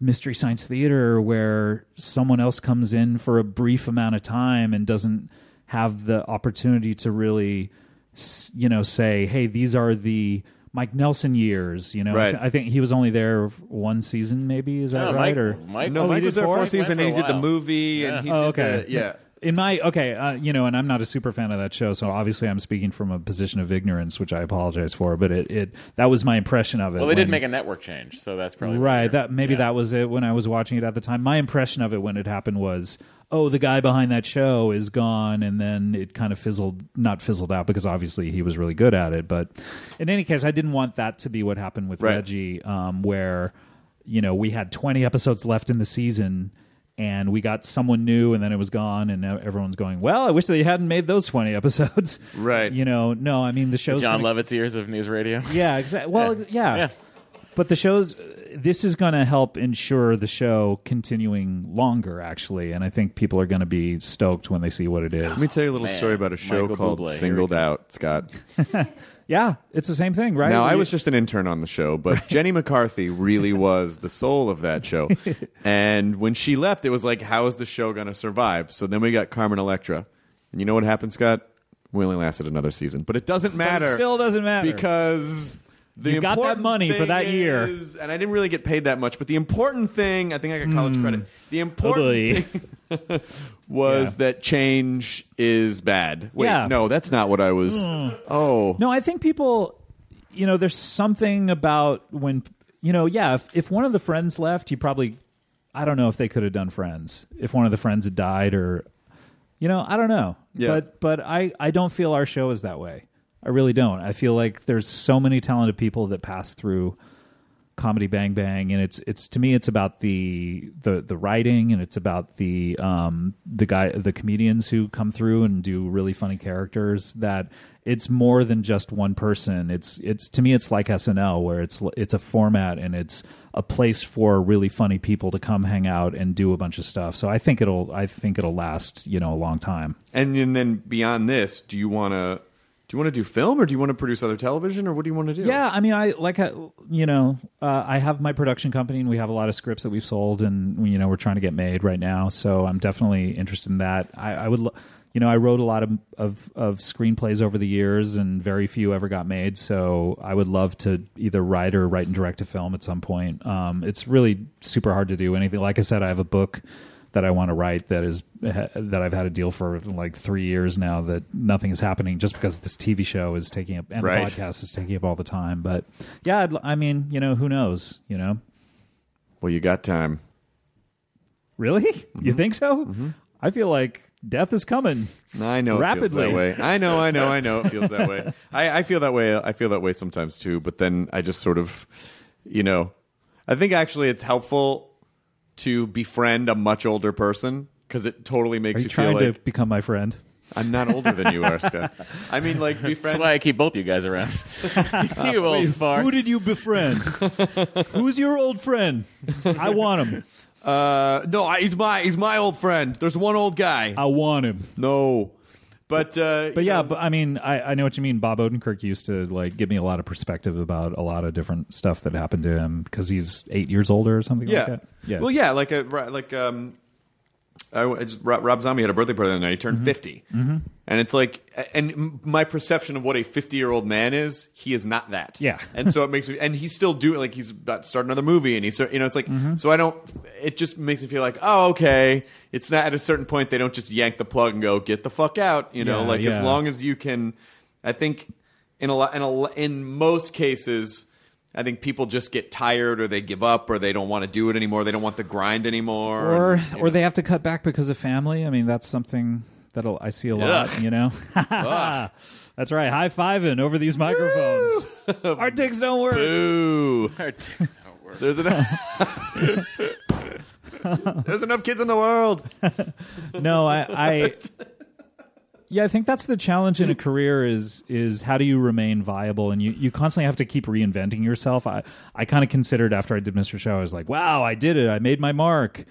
Mystery Science Theater where someone else comes in for a brief amount of time and doesn't have the opportunity to really, you know, say, hey, these are the Mike Nelson years. You know, Right. I think he was only there one season, maybe. Is that No, right? Mike, or Mike, No, Oh, he Mike was there four? for a Mike season, and he did the while. movie, and he Oh, did okay. the, yeah. In my okay, uh, you know, and I'm not a super fan of that show, so obviously I'm speaking from a position of ignorance, which I apologize for. But it, it that was my impression of it. well, they did when- make a network change, so that's probably right. That maybe yeah. that was it when I was watching it at the time. My impression of it when it happened was, oh, the guy behind that show is gone, and then it kind of fizzled, not fizzled out because obviously he was really good at it. But in any case, I didn't want that to be what happened with Right. Reggie, um, where you know we had 20 episodes left in the season. And we got someone new, and then it was gone, and now everyone's going, "Well, I wish they hadn't made those twenty episodes." Right. You know, no, I mean the show's John gonna- Lovitz's years of news radio. yeah, exactly. Well, yeah. Yeah. But the show's this is going to help ensure the show continuing longer, actually, and I think people are going to be stoked when they see what it is. Let me tell you a little Man, story about a show Michael called Bublé, Singled. Out, Scott. yeah, it's the same thing, right? Now, I was just an intern on the show, but Jenny McCarthy really was the soul of that show. and when she left, it was like, how is the show going to survive? So then we got Carmen Electra. And you know what happened, Scott? We only lasted another season. But it doesn't matter. still doesn't matter. Because the You got that money for that year. is- And I didn't really get paid that much. But the important thing, I think I got college Hmm. credit. The important thing was that change is bad. Wait, Yeah. no, that's not what I was. Hmm. Oh. No, I think people, you know, there's something about when, you know, yeah, if, if one of the friends left, you probably, I don't know if they could have done friends. If one of the friends had died or, you know, I don't know. Yeah. But, but I, I don't feel our show is that way. I really don't. I feel like there's so many talented people that pass through comedy bang bang and it's it's to me it's about the the the writing and it's about the um the guy the comedians who come through and do really funny characters that it's more than just one person. It's it's to me it's like SNL where it's it's a format and it's a place for really funny people to come hang out and do a bunch of stuff. So I think it'll I think it'll last you know a long time. And, and then beyond this, do you want to do you want to do film or do you want to produce other television or what do you want to do? Yeah, I mean, I like, you know, uh, I have my production company, and we have a lot of scripts that we've sold, and you know, we're trying to get made right now. So I'm definitely interested in that. I, I would, lo- you know, I wrote a lot of, of of screenplays over the years, and very few ever got made. So I would love to either write or write and direct a film at some point. Um, it's really super hard to do anything. Like I said, I have a book that I want to write that is that I've had a deal for like three years now that nothing is happening just because this TV show is taking up and Right. the podcast is taking up all the time. But yeah, I'd, I mean, you know, who knows? You know, Well, you got time. really? Mm-hmm. You think so? I feel like death is coming. I know Rapidly. that way. I know, I know, I know it feels that way. I, I feel that way. I feel that way sometimes too. But then I just sort of, you know, I think actually it's helpful to befriend a much older person because it totally Are makes you you, feel trying like to become my friend? I'm not older than you are, I mean, like That's why I keep both you guys around. you old farts. Who did you befriend? Who's your old friend? I want him. Uh, no, I, he's my he's my old friend. There's one old guy. I want him. no, but uh, But yeah, but I mean, I, I know what you mean. Bob Odenkirk used to like give me a lot of perspective about a lot of different stuff that happened to him because he's eight years older or something yeah, like that. Yeah. Well, yeah, like a like um, I, it's, Rob, Rob Zombie had a birthday party the other night. He turned 50 mm-hmm. and it's like, and my perception of what a fifty year old man is, he is not that. Yeah. and so it makes me, and he's still doing like he's about to start another movie, and he's you know it's like Mm-hmm. so I don't. It just makes me feel like oh okay, it's not at a certain point they don't just yank the plug and go get the fuck out. You know, Yeah, like as long as you can, I think in a lot in a in most cases. I think people just get tired, or they give up, or they don't want to do it anymore. They don't want the grind anymore. or and, or know. they have to cut back because of family. I mean, that's something that I see a lot. Ugh. You know, that's right. High fiving over these microphones. Our dicks don't work. Boo. Our dicks don't work. There's enough. There's enough kids in the world. no, I, I yeah, I think that's the challenge in a career is is how do you remain viable and you, you constantly have to keep reinventing yourself. I I kind of considered after I did Mr. Show, I was like, wow, I did it, I made my mark.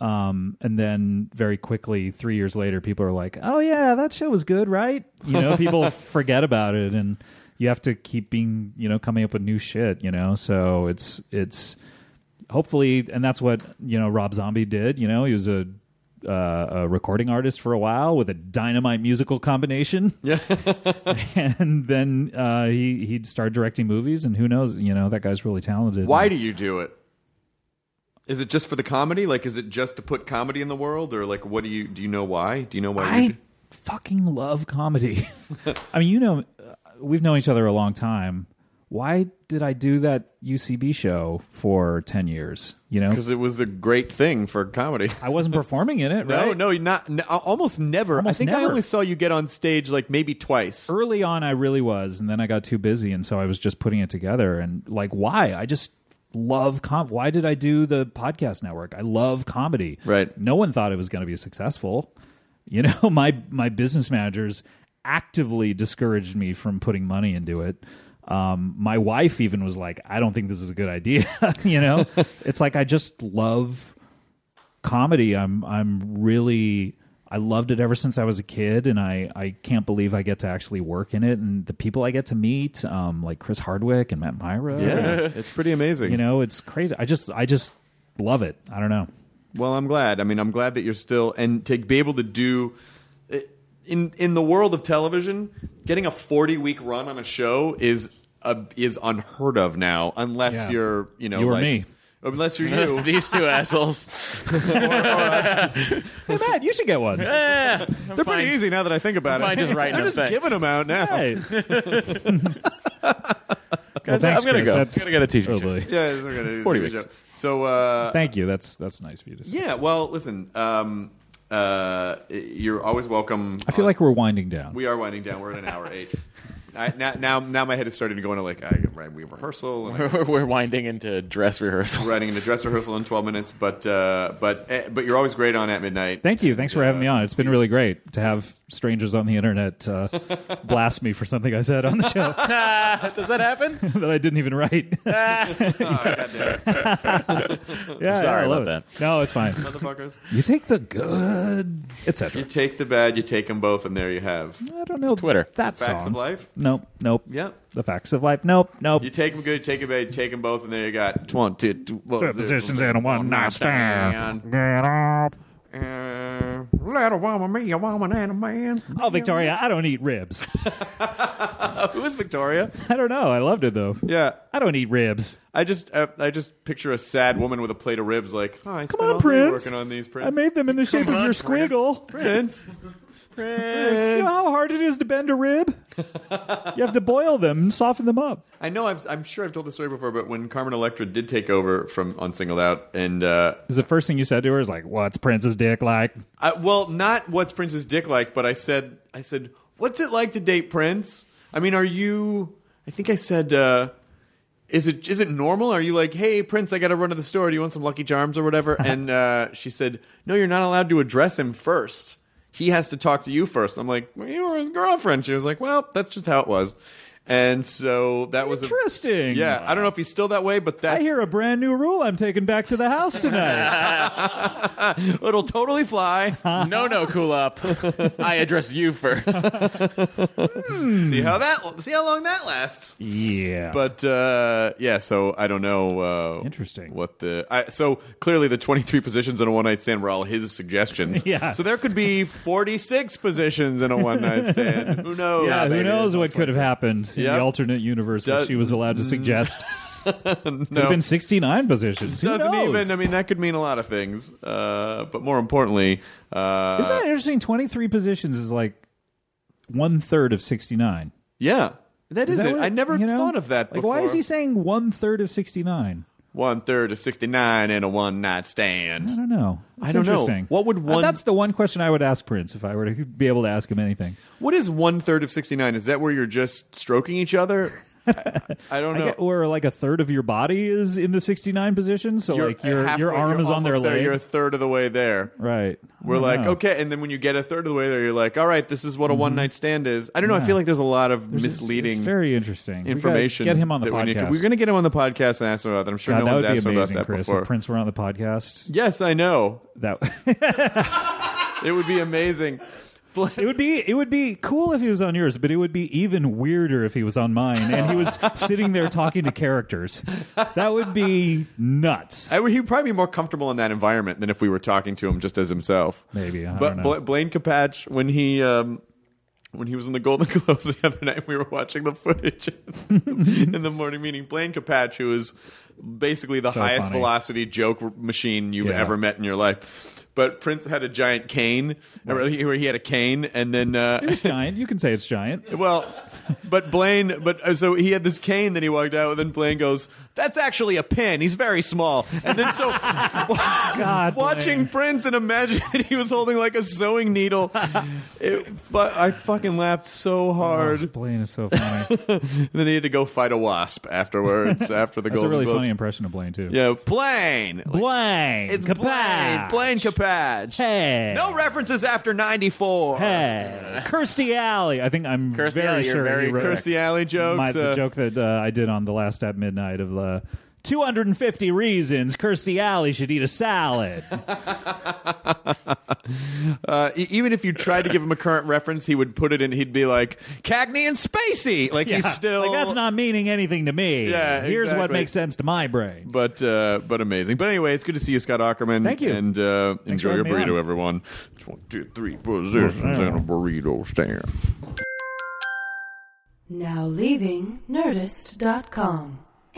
Um, and then very quickly, three years later, people are like, "Oh yeah, that show was good, right?" You know, people forget about it, and you have to keep being, you know, coming up with new shit. You know, so it's it's hopefully, and that's what you know Rob Zombie did. You know, he was a uh, a recording artist for a while with a dynamite musical combination. Yeah, and then uh, he he'd start directing movies, and who knows? You know, that guy's really talented. Why do you do it? Is it just for the comedy? Like, is it just to put comedy in the world, or like, what do you do? You know why? Do you know why? you I do? fucking love comedy. I mean, you know, uh, we've known each other a long time. Why did I do that UCB show for ten years? You know, Because it was a great thing for comedy. I wasn't performing in it. No, right? no, not n- almost never. Almost I think I only saw you get on stage like maybe twice. early on I really was, and then I got too busy, and so I was just putting it together. And like, why? I just love com. Why did I do the podcast network? I love comedy. Right. No one thought it was going to be successful. You know, my my business managers actively discouraged me from putting money into it. Um, my wife even was like, "I don't think this is a good idea." you know, it's like I just love comedy. I'm I'm really I loved it ever since I was a kid, and I I can't believe I get to actually work in it, and the people I get to meet, um, like Chris Hardwick and Matt Mira. Yeah, it's pretty amazing. you know, it's crazy. I just I just love it. I don't know. Well, I'm glad. I mean, I'm glad that you're still and to be able to do in in the world of television, getting a 40 week run on a show is a, is unheard of now, unless Yeah. you're you know You or like, me. unless you're you. These two assholes. Hey Matt, you should get one. Eh, They're pretty easy now that I think about I'm it. fine just writing They're them just thanks. giving them out now. Hey. Guys, thanks, I'm gonna Chris. go. That's- I'm gonna get a t-shirt. Oh. Yeah, we're gonna do 40 weeks. show. So uh, Thank you. That's that's nice of you to say. yeah, well, listen, um, uh, you're always welcome. I feel like we're winding down. We are winding down. We're at an hour eight. I, now, now, now my head is starting to go into like I, right, we have rehearsal and We're, we're winding into dress rehearsal. writing in the dress rehearsal in twelve minutes. But uh, but eh, but you're always great on at midnight. Thank you. Thanks for having me on. It's been really great to have strangers on the internet uh, blast me for something I said on the show Does that happen? that I didn't even write. Oh, goddamn. yeah, sorry I love about it. No, it's fine. motherfuckers. You take the good, etc. You take the bad, you take them both, and there you have I don't know Twitter. that facts song. of life. Nope, nope. Yeah. The facts of life. Nope, nope. You take them good, take them bad, take them both, and there you got one, two, two, one, positions in a one night stand. Get up. Uh, little woman, me, a woman, and a man. Oh, Victoria, I don't eat ribs. Who is Victoria? I don't know. I loved it though. Yeah, I don't eat ribs. I just uh, I just picture a sad woman with a plate of ribs, like, oh, I spent Come on, all day Prince. working on these, Prince. I made them in the shape of on, your Prince. squiggle. Prince. You know how hard it is to bend a rib? you have to boil them and soften them up. I know I've, I'm sure I've told this story before, but when Carmen Electra did take over from on Singled Out, and uh, Is the first thing you said to her is like, "What's Prince's dick like?" I, well, not what's Prince's dick like, but I said, I said, what's it like to date Prince? I mean, are you? I think I said, uh, is it is it normal? Are you like, hey Prince, I got to run to the store. Do you want some Lucky Charms or whatever? and uh, she said, no, you're not allowed to address him first. He has to talk to you first. I'm like, well, you were his girlfriend. She was like, well, that's just how it was. And so that was a- Interesting. yeah, I don't know if he's still that way, but that I that's hear a brand new rule I'm taking back to the house tonight. it'll totally fly. no, no, cool up. I address you first. see how that see how long that lasts. yeah. But uh, yeah, so I don't know. Uh, Interesting. What the I, so clearly the twenty three positions in a one night stand were all his suggestions. Yeah. So there could be forty six positions in a one night stand. Who knows? yeah, who maybe knows there's what could have happened in Yeah. the alternate universe where she was allowed to suggest. Could No. have been 69 positions. Who Doesn't knows? even. I mean, that could mean a lot of things. Uh, but more importantly, uh, Isn't that interesting? 23 positions is like one third of 69. yeah, That Is is, that it. what- I never you know? thought of that Like, before. why is he saying one third of sixty nine? One third of sixty nine and a one night stand? I don't know. I don't know. What would Uh, one- that's the one question I would ask Prince if I were to be able to ask him anything. What is one third of sixty nine? Is that where you're just stroking each other? I, I don't I know. get, or like a third of your body is in the sixty nine position, so You're like your halfway- your arm you're is on their almost there. leg. You're a third of the way there. right. I We're don't like, know. okay, and then when you get a third of the way there, you're like, all right, this is what a one night stand is. I don't know. I Mm-hmm. Feel like there's a lot of it's- misleading It's very interesting. We gotta information. Get him on the that we need- podcast. We're going to get him on the podcast and ask him about that. I'm sure God, no that one's would be asked him about amazing, that Chris. before. If Prince were on the podcast, yes, I know. that It would be amazing. It would be it would be cool if he was on yours, but it would be even weirder if he was on mine and he was sitting there talking to characters. That would be nuts. I would, he'd probably be more comfortable in that environment than if we were talking to him just as himself. Maybe, I but don't know. Bla- Blaine Capatch, when he um, when he was in the Golden Globes the other night, we were watching the footage in the morning meeting. Blaine Capatch, who is basically the So highest funny. velocity joke machine you've Yeah. ever met in your life. But Prince had a giant cane, where he he had a cane, and then uh, It's giant. You can say it's giant. well, but Blaine, but uh, so he had this cane that he walked out with, and Blaine goes, "That's actually a pin. He's very small." And then so, God, watching Blaine. Prince and imagine that he was holding like a sewing needle, it, fu- I fucking laughed so Oh, hard. Blaine is so funny. And then he had to go fight a wasp afterwards after the That's a Golden really Globes. funny impression of Blaine too. Yeah, Blaine. Blaine. It's Capatch. Blaine. Blaine Capatch. Hey. No references after '94. Hey. Kirstie Alley. I think I'm Kirstie very Alley, you're sure very he wrote Kirstie Alley jokes. my, the uh, joke that uh, I did on the last at midnight of uh, 250 reasons Kirstie Alley should eat a salad. Uh, e- even if you tried to give him a current reference, he would put it in. He'd be like Cagney and Spacey. Like he's still like that's not meaning anything to me. Yeah, here's what exactly. makes sense to my brain. But uh, but amazing. But anyway, it's good to see you, Scott Aukerman. Thank you. And uh, enjoy for your having me burrito, on. everyone. It's one, two, three positions in a burrito stand. Now leaving Nerdist.com.